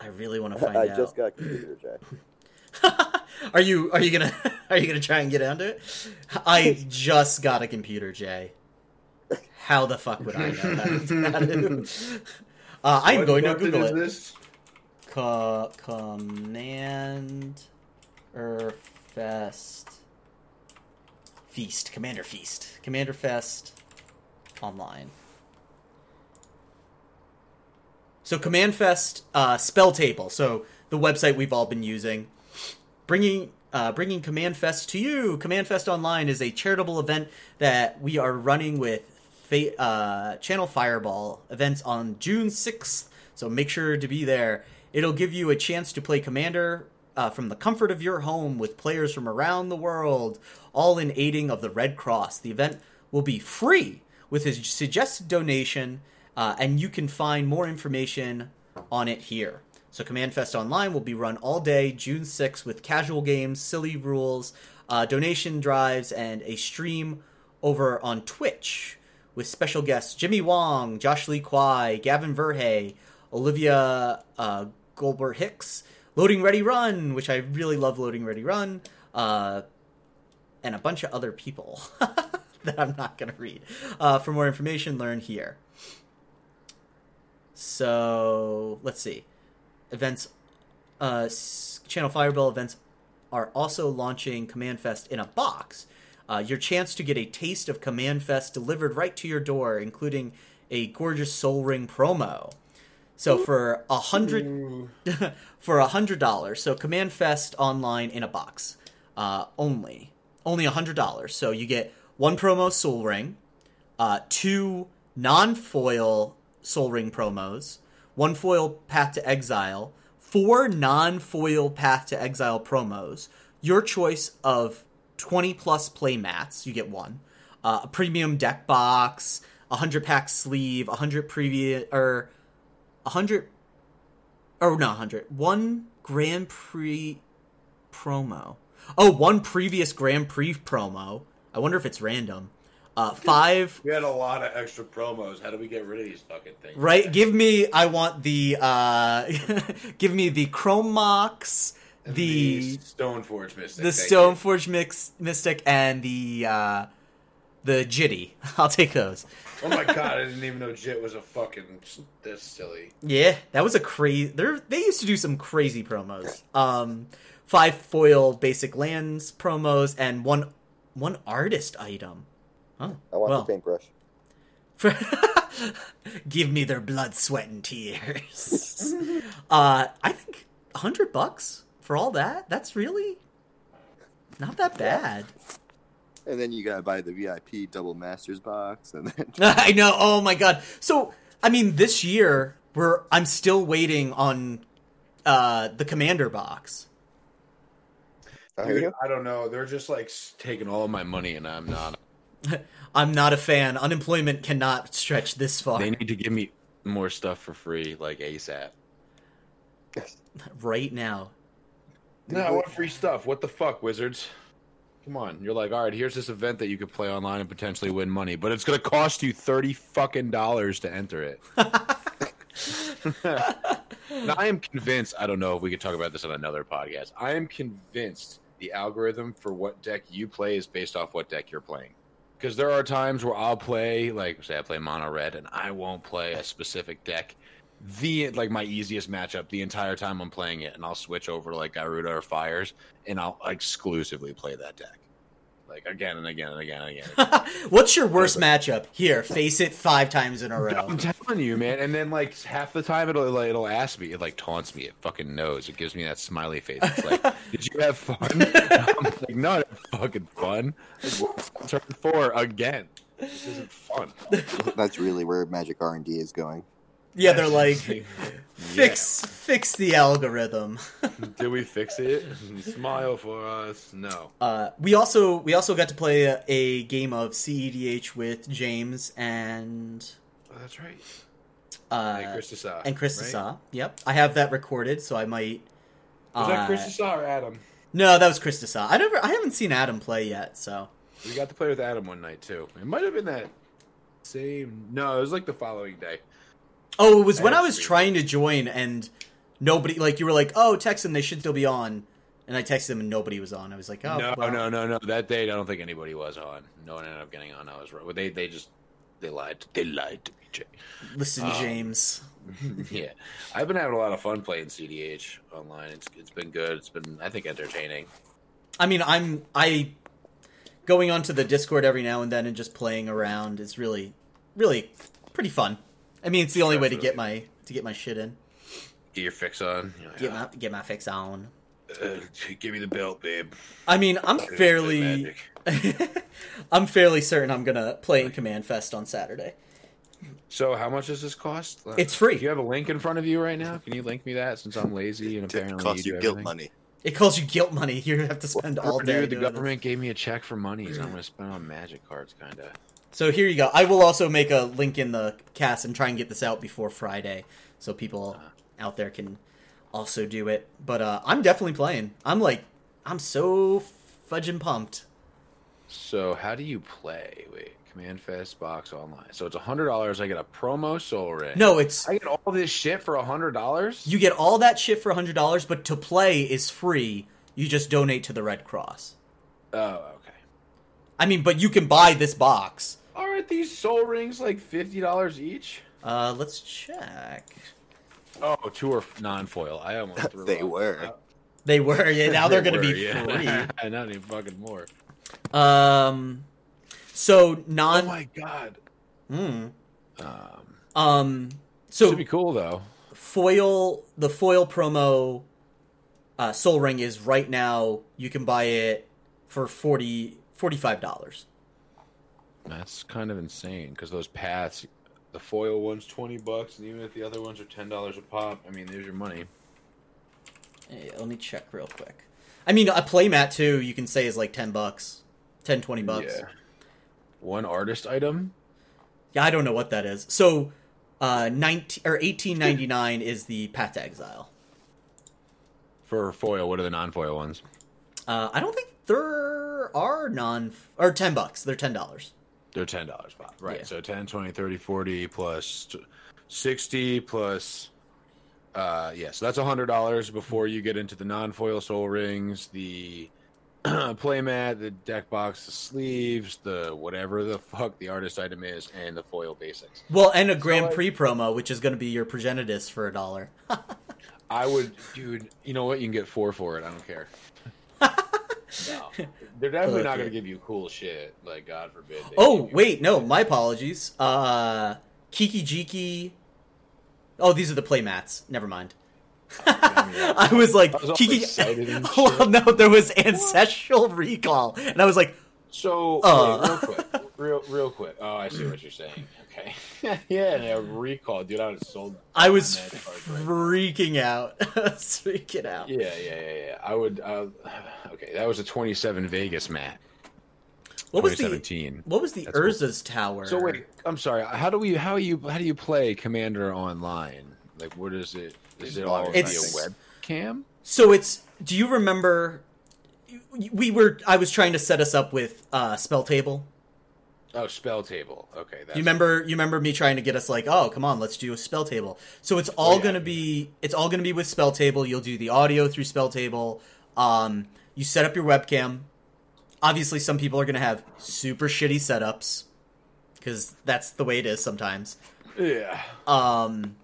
I really want to find I out. I just got computer jack. are you are you gonna are you gonna try and get onto it? I just got a computer, Jay. How the fuck would I know that? to, how Uh, I'm What going to Google it. This? Co- command er fest feast commander feast commander fest online so command fest uh, spell table. So the website we've all been using. Bringing uh, bringing command fest to you. Command fest online is a charitable event that we are running with Fa- uh, channel fireball events on june 6th so make sure to be there. It'll give you a chance to play commander uh, from the comfort of your home with players from around the world all in aiding of the red cross. The event will be free with a suggested donation uh, and you can find more information on it here so Command Fest Online will be run all day, June 6th, with casual games, silly rules, uh, donation drives, and a stream over on Twitch with special guests Jimmy Wong, Josh Lee Kwai, Gavin Verhey, Olivia uh, Goldberg Hicks, Loading Ready Run, which I really love Loading Ready Run, uh, and a bunch of other people that I'm not going to read. Uh, for more information, learn here. So let's see. Events uh, channel fireball events are also launching command fest in a box. Uh, your chance to get a taste of command fest delivered right to your door including a gorgeous Sol Ring promo. So for a hundred for a hundred dollars so command fest online in a box uh, only only a hundred dollars. So you get one promo Sol Ring uh, two non-foil Sol Ring promos one foil path to exile four non-foil path to exile promos your choice of 20 plus play mats you get one. Uh, a premium deck box a 100 pack sleeve 100 previous or 100 or no 100 one grand prix promo. Oh one previous grand prix promo. I wonder if it's random. Uh, five We had a lot of extra promos. How do we get rid of these fucking things? Right, give me. I want the. uh Give me the Chrome Mox, And the Stoneforge Mystic. the Stoneforge mix, Mystic, and the uh the Jitty. I'll take those. Oh my god, I didn't even know Jit was a fucking this silly. Yeah, that was a crazy. They they used to do some crazy promos. Um, five foil basic lands promos and one one artist item. Huh. I want well, the paintbrush. For give me their blood, sweat, and tears. uh, I think hundred bucks for all that. That's really not that bad. And then you gotta buy the VIP double masters box, and then I know. Oh my god. So I mean, this year we're I'm still waiting on uh the commander box. Dude. I don't know. They're just like taking all my money, and I'm not. I'm not a fan. Unemployment cannot stretch this far. They need to give me more stuff for free, like ASAP. right now. No, I want free stuff. What the fuck, Wizards? Come on, you're like, all right. Here's this event that you could play online and potentially win money, but it's gonna cost you thirty fucking dollars to enter it. now, I am convinced. I don't know if we could talk about this on another podcast. I am convinced the algorithm for what deck you play is based off what deck you're playing. Because there are times where I'll play, like, say, I play mono red, and I won't play a specific deck. The like my easiest matchup the entire time I'm playing it, and I'll switch over to like Garuda or Fires, and I'll exclusively play that deck, like again and again and again and again. What's your worst matchup? Here, face it five times in a row. I'm telling you, man. And then like half the time it'll like, it'll ask me, it like taunts me, it fucking knows, it gives me that smiley face. It's like, did you have fun? I'm like, not fucking fun. Like, Turn four again. This isn't fun. That's really where Magic R and D is going. Yeah, they're like fix fix the algorithm. Did we fix it? Smile for us. No. Uh, we also we also got to play a, a game of CEDH with James and Oh, that's right. uh, and Chris Desa, and Chris right? Desa. Yep, I have that recorded, so I might. Was that Chris uh, Desa or Adam? No, that was Chris Desa. I never, I haven't seen Adam play yet, so We got to play with Adam one night too. It might have been that same. No, it was like the following day. Oh, it was when I was trying to join and nobody like you were like, "Oh, text them, they should still be on." And I texted them and nobody was on. I was like, "Oh, no, well. no, no, no. That day, I don't think anybody was on. No one ended up getting on. I was right. They, they just, they lied. They lied to me, Jay. Listen, Um, James. yeah, I've been having a lot of fun playing CDH online. It's, it's been good. It's been, I think, entertaining. I mean, I'm I going onto the Discord every now and then and just playing around is really, really pretty fun. I mean, it's the only way to get my to get my shit in, Get your fix on. You're get my get my fix on. uh, give me the belt, babe. I mean, I'm fairly. I'm fairly certain I'm gonna play in Command Fest on Saturday. So, how much does this cost? It's free. Do you have a link in front of you right now? Can you link me that since I'm lazy and To apparently cost you you do guilt everything? money. It calls you guilt money. You have to spend all day. Dude, day. the doing this. government gave me a check for money, so I'm gonna spend on magic cards, kind of. So here you go. I will also make a link in the cast and try and get this out before Friday, so people out there can also do it. But uh, I'm definitely playing. I'm like, I'm so fudging pumped. So, how do you play? Wait, Command Fest box online. So it's a hundred dollars. I get a promo Sol Ring. No, it's I get all this shit for a hundred dollars. you get all that shit for a hundred dollars, but to play is free. You just donate to the Red Cross. Oh, okay. I mean, but you can buy this box. Aren't these Sol Rings like fifty dollars each? Uh, let's check. Oh, two are non-foil. I almost threw They up. were. They were. Yeah, now they're going to be yeah. free. Not even fucking more. Um, so non. Oh my god. Hmm. Um, Um. so So should be cool though. foil the foil promo uh, Sol Ring is right now you can buy it for 40 $45 That's kind of insane because those paths, the foil one's twenty bucks, and even if the other ones are ten dollars a pop, I mean, there's your money. Eh, let me check real quick i mean a playmat too you can say is like 10 bucks 10 20 bucks Yeah. One artist item. yeah i don't know what that is so uh 19 or 1899 is the path to exile For foil, what are the non-foil ones? uh i don't think there are non or ten bucks. They're ten dollars. They're ten dollars pop. Right. Yeah. So 10, 20, 30, 40 plus sixty plus uh yeah, so that's hundred dollars before you get into the non foil Sol Rings, the playmat, the deck box, the sleeves, the whatever the fuck the artist item is, and the foil basics. Well, and a Grand I- Prix promo, which is going to be your Progenitus for a dollar. I would dude, you know what? You can get four for it, I don't care. No. They're definitely not gonna give you cool shit. Like God forbid. oh give you- wait, no, my apologies. Uh, Kiki Jiki. Oh, these are the playmats. Never mind. I was like I was Kiki. well, no, there was ancestral recall, and I was like, So Uh. wait, real quick, real real quick. Oh, I see what you're saying. Okay, yeah, yeah, recall, dude. I would sold. I was Magic right freaking out, I was freaking out. Yeah, yeah, yeah, yeah. I would. Uh, okay, that was a 27 Vegas mat. What was the 2017. what was the That's cool. Urza's tower? So wait, I'm sorry. How do we? How you? How do you play Commander online? Like, what is it? Is it all via It's- webcam? So it's. Do you remember? We were. I was trying to set us up with uh, spell table. Oh, spell table. Okay, that's You remember? You remember me trying to get us like, oh, come on, let's do a spell table. So it's all yeah. gonna be. It's all gonna be with spell table. You'll do the audio through spell table. Um, you set up your webcam. Obviously, some people are gonna have super shitty setups because that's the way it is sometimes. Yeah. Um,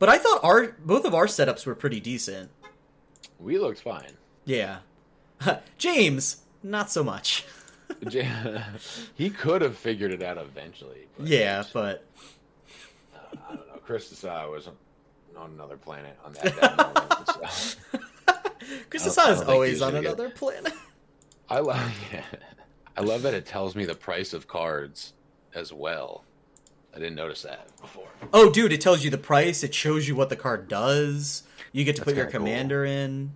but I thought our both of our setups were pretty decent. We looked fine. Yeah. James, not so much. he could have figured it out eventually. but- Yeah, but I don't know. Chris Desai was on another planet on that, that moment. So. Chris I I is always on gonna get- another planet. I love. Yeah. I love that it tells me the price of cards as well. I didn't notice that before. Oh, dude, it tells you the price. It shows you what the card does. You get to That's put your kinda cool. commander in.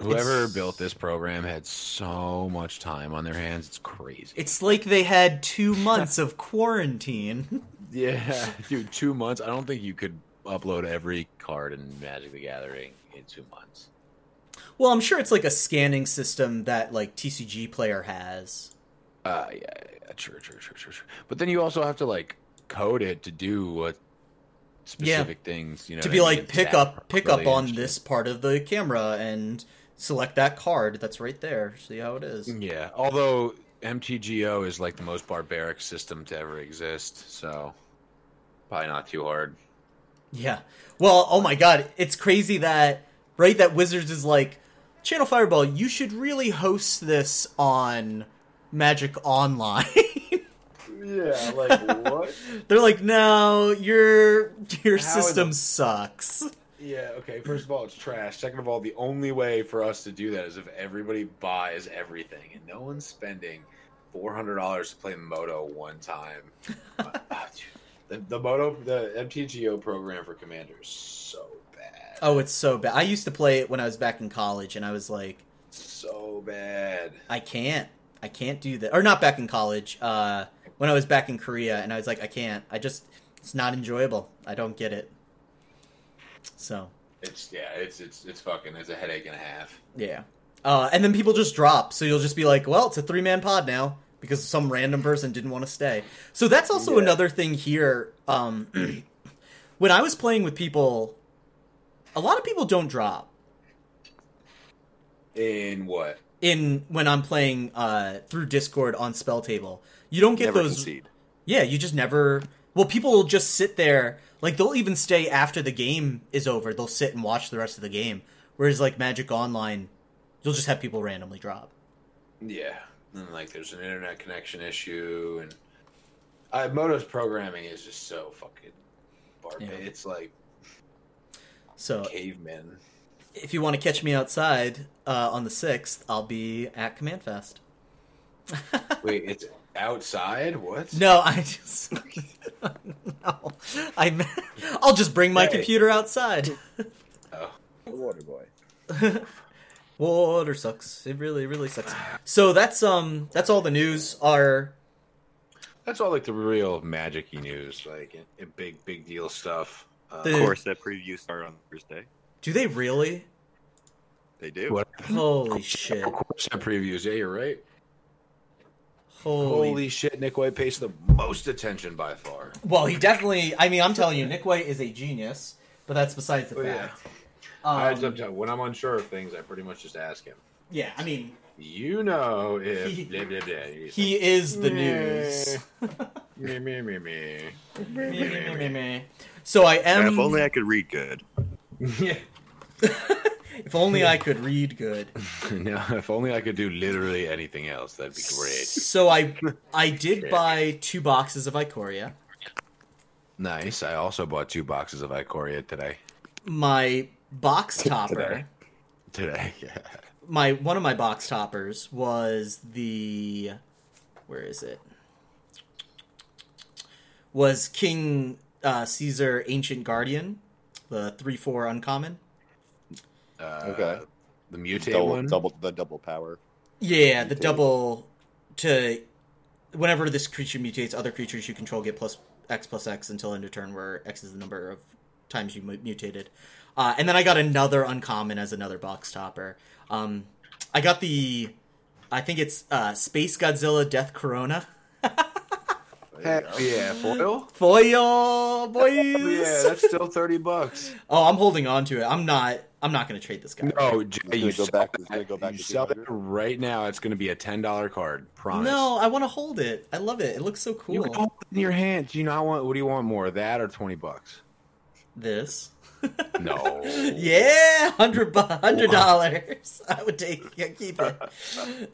Whoever It's- built this program had so much time on their hands. It's crazy. It's like they had two months of quarantine. yeah, dude, two months. I don't think you could upload every card in Magic the Gathering in two months. well, I'm sure it's like a scanning system that like TCG player has. Uh, yeah, yeah, true, true, true, true, true. But then you also have to like code it to do what specific things. You know, to be like pick up pick up on this part of the camera and select that card that's right there. See how it is. Yeah, although MTGO is like the most barbaric system to ever exist, so probably not too hard. Yeah. Well, oh my god, it's crazy that right that Wizards is like Channel Fireball, you should really host this on Magic Online. Yeah, like what? They're like, "No, your your How system the- sucks." Yeah, okay. First of all, it's trash. Second of all, the only way for us to do that is if everybody buys everything, and no one's spending four hundred dollars to play Moto one time. Uh, ah, the, the Moto, the MTGO program for Commander is so bad. Oh, it's so bad. I used to play it when I was back in college and I was like, so bad. "I can't. I can't do that." Or not back in college. Uh when I was back in Korea and I was like, "I can't. I just it's not enjoyable. I don't get it." So, It's yeah, it's it's it's fucking. It's a headache and a half. Yeah. Uh, and then people just drop, so you'll just be like, "Well, it's a three man pod now," because some random person didn't want to stay. So that's also Yeah. another thing here. Um, when I was playing with people, a lot of people don't drop In what? in when I'm playing uh, through Discord on Spell Table. You don't get Never those. concede. Yeah, you just never. Well, people will just sit there. Like they'll even stay after the game is over. They'll sit and watch the rest of the game. Whereas like Magic Online, you'll just have people randomly drop. Yeah, and like there's an internet connection issue, and uh, Moto's programming is just so fucking barbaric. Yeah. It's like So cavemen. if you want to catch me outside uh, on the sixth, I'll be at Command Fest. Wait, it's outside? What? No, I just no. I meant- I'll just bring my Hey. computer outside. Oh. Water boy. Water sucks. It really, really sucks. So that's um that's all the news. Are That's all like the real magic-y news, like big, big deal stuff. Uh, The- Of course, that preview started on Thursday. do they really? They do. what? Holy shit! Of course, that previews. Yeah, you're right. Holy. Holy shit, Nick White pays the most attention by far. Well, he definitely. I mean, I'm telling you, Nick White is a genius, but that's besides the Oh, yeah. fact. I, Um, when I'm unsure of things, I pretty much just ask him. yeah, I mean, You know if He- blah, blah, blah. He's he is the news. me me me me. Me, me, me, me, me. So I am. Man, if only I could read good. yeah. If only I could read good. no, if only I could do literally anything else, that'd be great. So I I did buy two boxes of Ikoria. Nice. I also bought two boxes of Ikoria today. My box topper, Today, yeah. my one of my box toppers was the where is it? Was King uh, Caesar Ancient Guardian, the three four uncommon. Uh, Okay. The mutate Double, one. double, the double power. Yeah, the double to whenever this creature mutates, other creatures you control get plus X plus X until end of turn, where X is the number of times you mutated. Uh, and then I got another uncommon as another box topper. Um, I got the, I think it's uh, Space Godzilla Death Corona Heck yeah, foil. foil boys. yeah, that's still thirty bucks. oh, I'm holding on to it. I'm not. I'm not going to trade this guy. No, Jay, you go sell back- that- go back you to sell that 200. right now. It's going to be a ten dollar card. Promise. No, I want to hold it. I love it. It looks so cool. you cool. hold it in your hand. Do you not want? What do you want more, that or twenty bucks? This. No. Yeah, hundred hundred dollars. I would take yeah, keep it.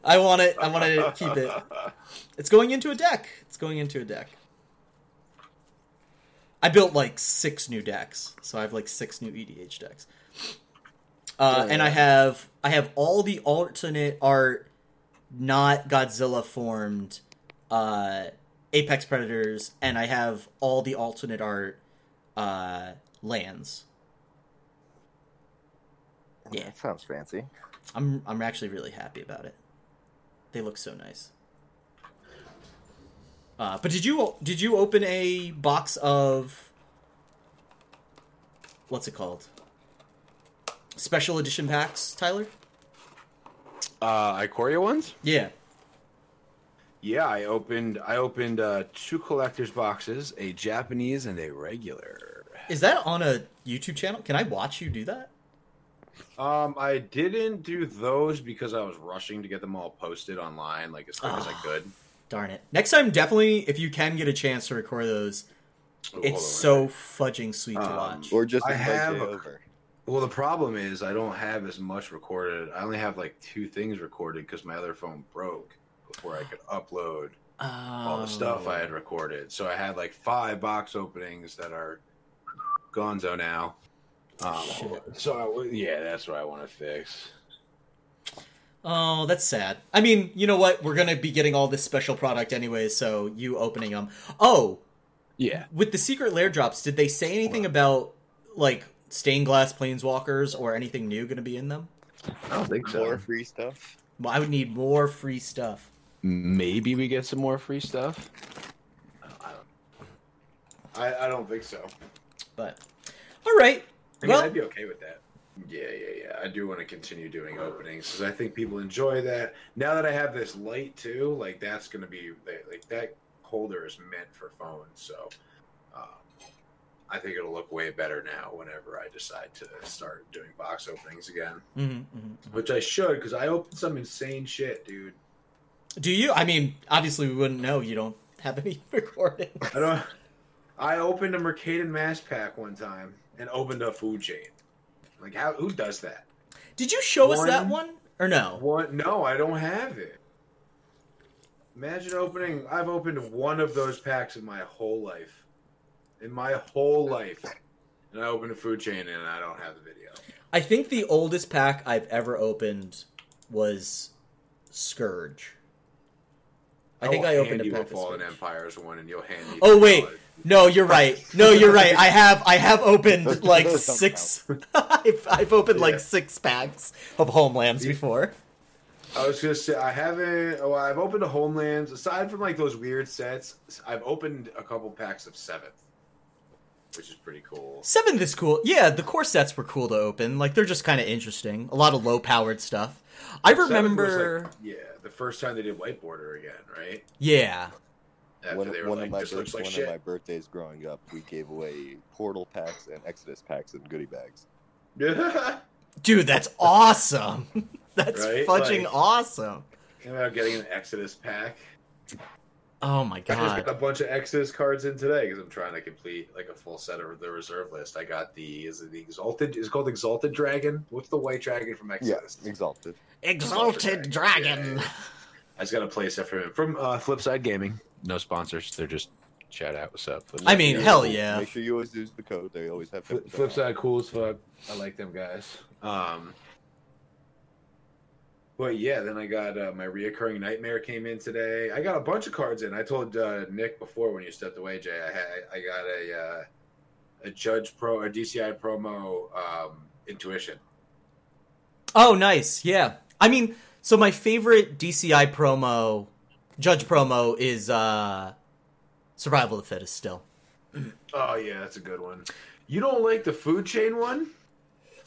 I want it. I want to keep it. It's going into a deck. It's going into a deck. I built like six new decks, so I have like six new EDH decks. Uh, Oh, and I have I have all the alternate art, not Godzilla formed, uh, Apex Predators, and I have all the alternate art, uh, lands. Yeah. That sounds fancy. I'm I'm actually really happy about it. They look so nice. Uh, but did you did you open a box of what's it called? Special edition packs, Tyler? Uh, Ikoria ones. Yeah. Yeah, I opened. I opened uh, two collectors boxes, a Japanese and a regular. Is that on a YouTube channel? Can I watch you do that? Um, I didn't do those because I was rushing to get them all posted online, like as quick as I Ah. could. Darn it. Next time definitely if you can get a chance to record those, Oh, hold it's so fudging sweet to Um, watch. Or just I invite have a- over. Well, the problem is I don't have as much recorded. I only have like two things recorded because my other phone broke before I could upload all the stuff I had Oh. recorded. So I had like five box openings that are gonzo now. Um, so I yeah, that's what I want to fix. Oh, that's sad. I mean, you know what? We're gonna be getting all this special product anyway, so you opening them. Oh, Yeah, with the secret lair drops, did they say anything about like stained glass planeswalkers or anything new gonna be in them? I don't think so. More free stuff. Well, I would need more free stuff. Maybe we get some more free stuff. I don't. I, I don't think so. But all right. I mean, Well- I'd be okay with that. Yeah, yeah, yeah. I do want to continue doing openings because I think people enjoy that. Now that I have this light too, like that's going to be like that holder is meant for phones, so I think it'll look way better now whenever I decide to start doing box openings again, hmm hmm which I should because I opened some insane shit, dude. Do you? I mean, obviously we wouldn't know. You don't have any recording. I don't. I opened a Mercadian Masques Pack one time and opened a food chain. Like, how? Who does that? Did you show us that One- one or no? What? No, I don't have it. Imagine opening. I've opened one of those packs in my whole life. In my whole life, and I opened a food chain and I don't have the video. I think the oldest pack I've ever opened was Scourge. I oh, think Oh, I opened a pack of Fallen Empires one, and you'll hand me. Oh wait, wallet. no, you're right. No, you're right. I have I have opened like six. I've, I've opened Yeah. like six packs of Homelands before. I was gonna say I haven't. Oh, I've opened a Homelands. Aside from like those weird sets, I've opened a couple packs of Seventh, which is pretty cool. Seventh is cool. Yeah, the core sets were cool to open. Like they're just kind of interesting. A lot of low powered stuff. I Seventh was, like, remember. yeah, the first time they did whiteboarder again, right? Yeah. After one one like, of my this bir- looks like one shit. of my birthdays growing up, we gave away portal packs and Exodus packs and goodie bags. Dude, that's awesome. that's Right? fudging Like- awesome. About getting an Exodus pack. Oh my I just god. got a bunch of Exodus cards in today because I'm trying to complete like a full set of the reserve list. I got the is it the Exalted? Is it called Exalted Dragon? What's the white dragon from Yeah, Exodus? exalted. Exalted dragon. Yeah. I just got a place for him from uh, Flipside Gaming. No sponsors. They're just shout out. What's up? Flipside I mean, Gaming. hell yeah. Make sure you always use the code. They always have Flip, 50% off. Flipside cool as fuck. I like them guys. Um, but yeah, then I got uh, my reoccurring nightmare came in today. I got a bunch of cards in. I told uh, Nick before when you stepped away, Jay. I had I got a uh, a Judge Pro a DCI promo um, intuition. Oh, nice. Yeah. I mean, so my favorite DCI promo, Judge promo, is uh Survival of the Fittest still. Oh yeah, that's a good one. You don't like the food chain one?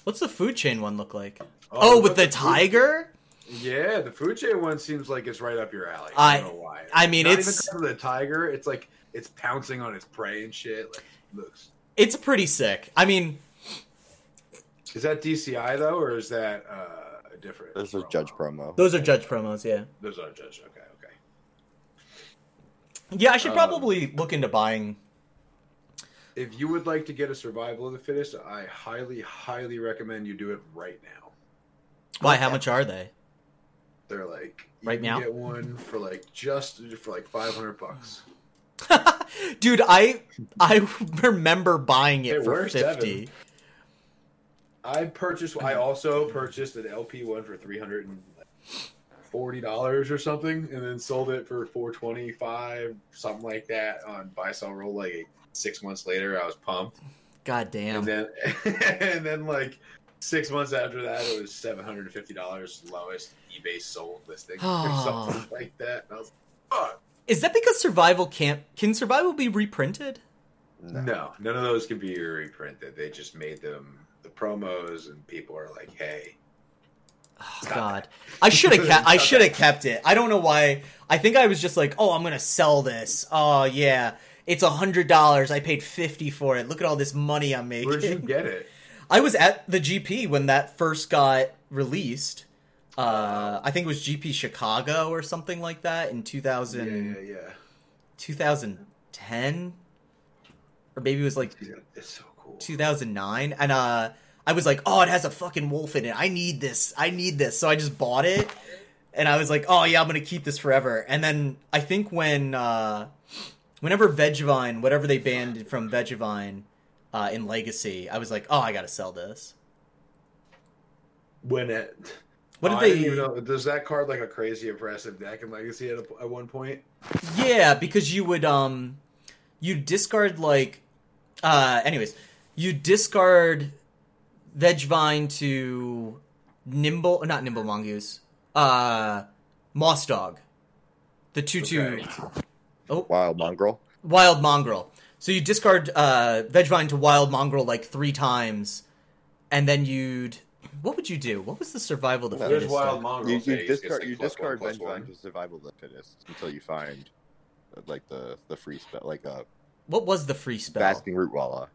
What's the food chain one look like? Oh, with but the food- tiger? Yeah, the food chain one seems like it's right up your alley. I- I don't know why. I mean, Not it's- even the tiger. It's like it's pouncing on its prey and shit. Like looks. It's pretty sick. I mean, Is that DCI though, or is that uh, different? This is promo? Judge promo. those are Judge promos, yeah. Those are Judge. Okay, okay. Yeah, I should Um, probably look into buying. If you would like to get a survival of the fittest, I highly, highly recommend you do it right now. Why? How much are they? They're like Right now? Get one for like just for like five hundred bucks. Dude, I I remember buying it They for fifty. seven. I purchased. I also purchased an LP one for three hundred and forty dollars or something, and then sold it for four twenty five, something like that, on buy sell roll. Like six months later, I was pumped, God damn. and then and then like six months after that, it was seven hundred and fifty dollars lowest eBay sold listing or ah. something like that. And I was like, fuck. Is that because survival can't? Can survival be reprinted? No. No, none of those can be reprinted. They just made them the promos, and people are like, "Hey, Oh, God, I should have kept. I should have kept it. I don't know why. I think I was just like, oh, I'm gonna sell this. Oh yeah, it's a hundred dollars. I paid fifty for it. Look at all this money I'm making. where'd you get it?" I was at the GP when that first got released. Uh, I think it was GP Chicago or something like that in 2000, Yeah, yeah, yeah. 2010, or maybe it was like Yeah, so cool. 2009 and uh i was like oh it has a fucking wolf in it i need this i need this so i just bought it and i was like oh yeah i'm gonna keep this forever and then i think when uh whenever Vengevine whatever they banned from Vengevine uh in legacy i was like oh i gotta sell this When it. what Oh, did I didn't they even know. Does that card like a crazy impressive deck in Legacy at, a, at one point? Yeah, because you would um you discard like uh anyways, you discard Vengevine to Nimble not Nimble Mongoose. Uh Moss Dog. The two two Okay. Wild mongrel. Wild Mongrel. So you discard uh Vengevine to Wild Mongrel like three times, and then you'd what would you do? What was the survival of the There's fittest Wild? Mongrel. You, you discard like, you discard one, plus to survival of the fittest until you find uh, like the the free spell like uh What was the free spell? Basking Rootwalla.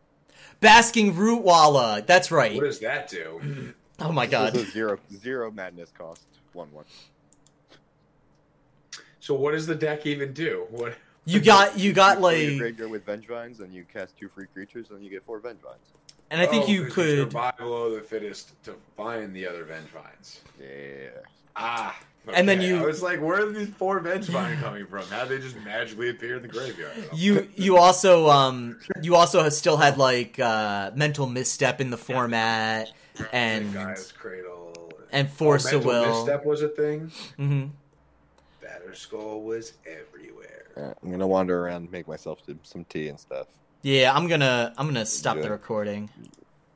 Basking Rootwalla. That's right. What does that do? Oh my god. This is a zero zero madness cost one one. So what does the deck even do? What? You got you got fill your like graveyard with Vengevines and you cast two free creatures and you get four Vengevines. and I think Oh, you 'cause could survival of the fittest to find the other Vengevines. Yeah. Ah. And then you- I was like, where are these four Vengevine coming from? How they just magically appear in the graveyard? you you also um you also still had like uh mental misstep in the format and Gaea's Cradle. and force oh, of will. Misstep was a thing. Mm-hmm. Batterskull was everywhere. Yeah, I'm gonna wander around, make myself some- some tea and stuff. Yeah, I'm gonna I'm gonna stop the recording.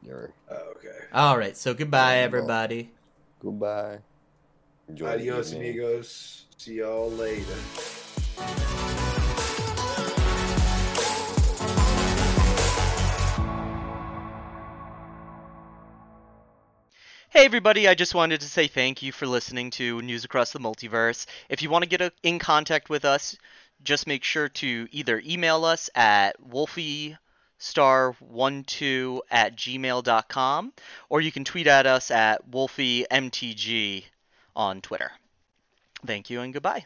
You're Oh, okay. All right, so goodbye everybody. goodbye. Enjoy Adios, amigos. See y'all later. Hey everybody, I just wanted to say thank you for listening to News Across the Multiverse. If you want to get in contact with us, just make sure to either email us at wolfiestar12 at gmail.com or you can tweet at us at wolfiemtg on Twitter. Thank you and goodbye.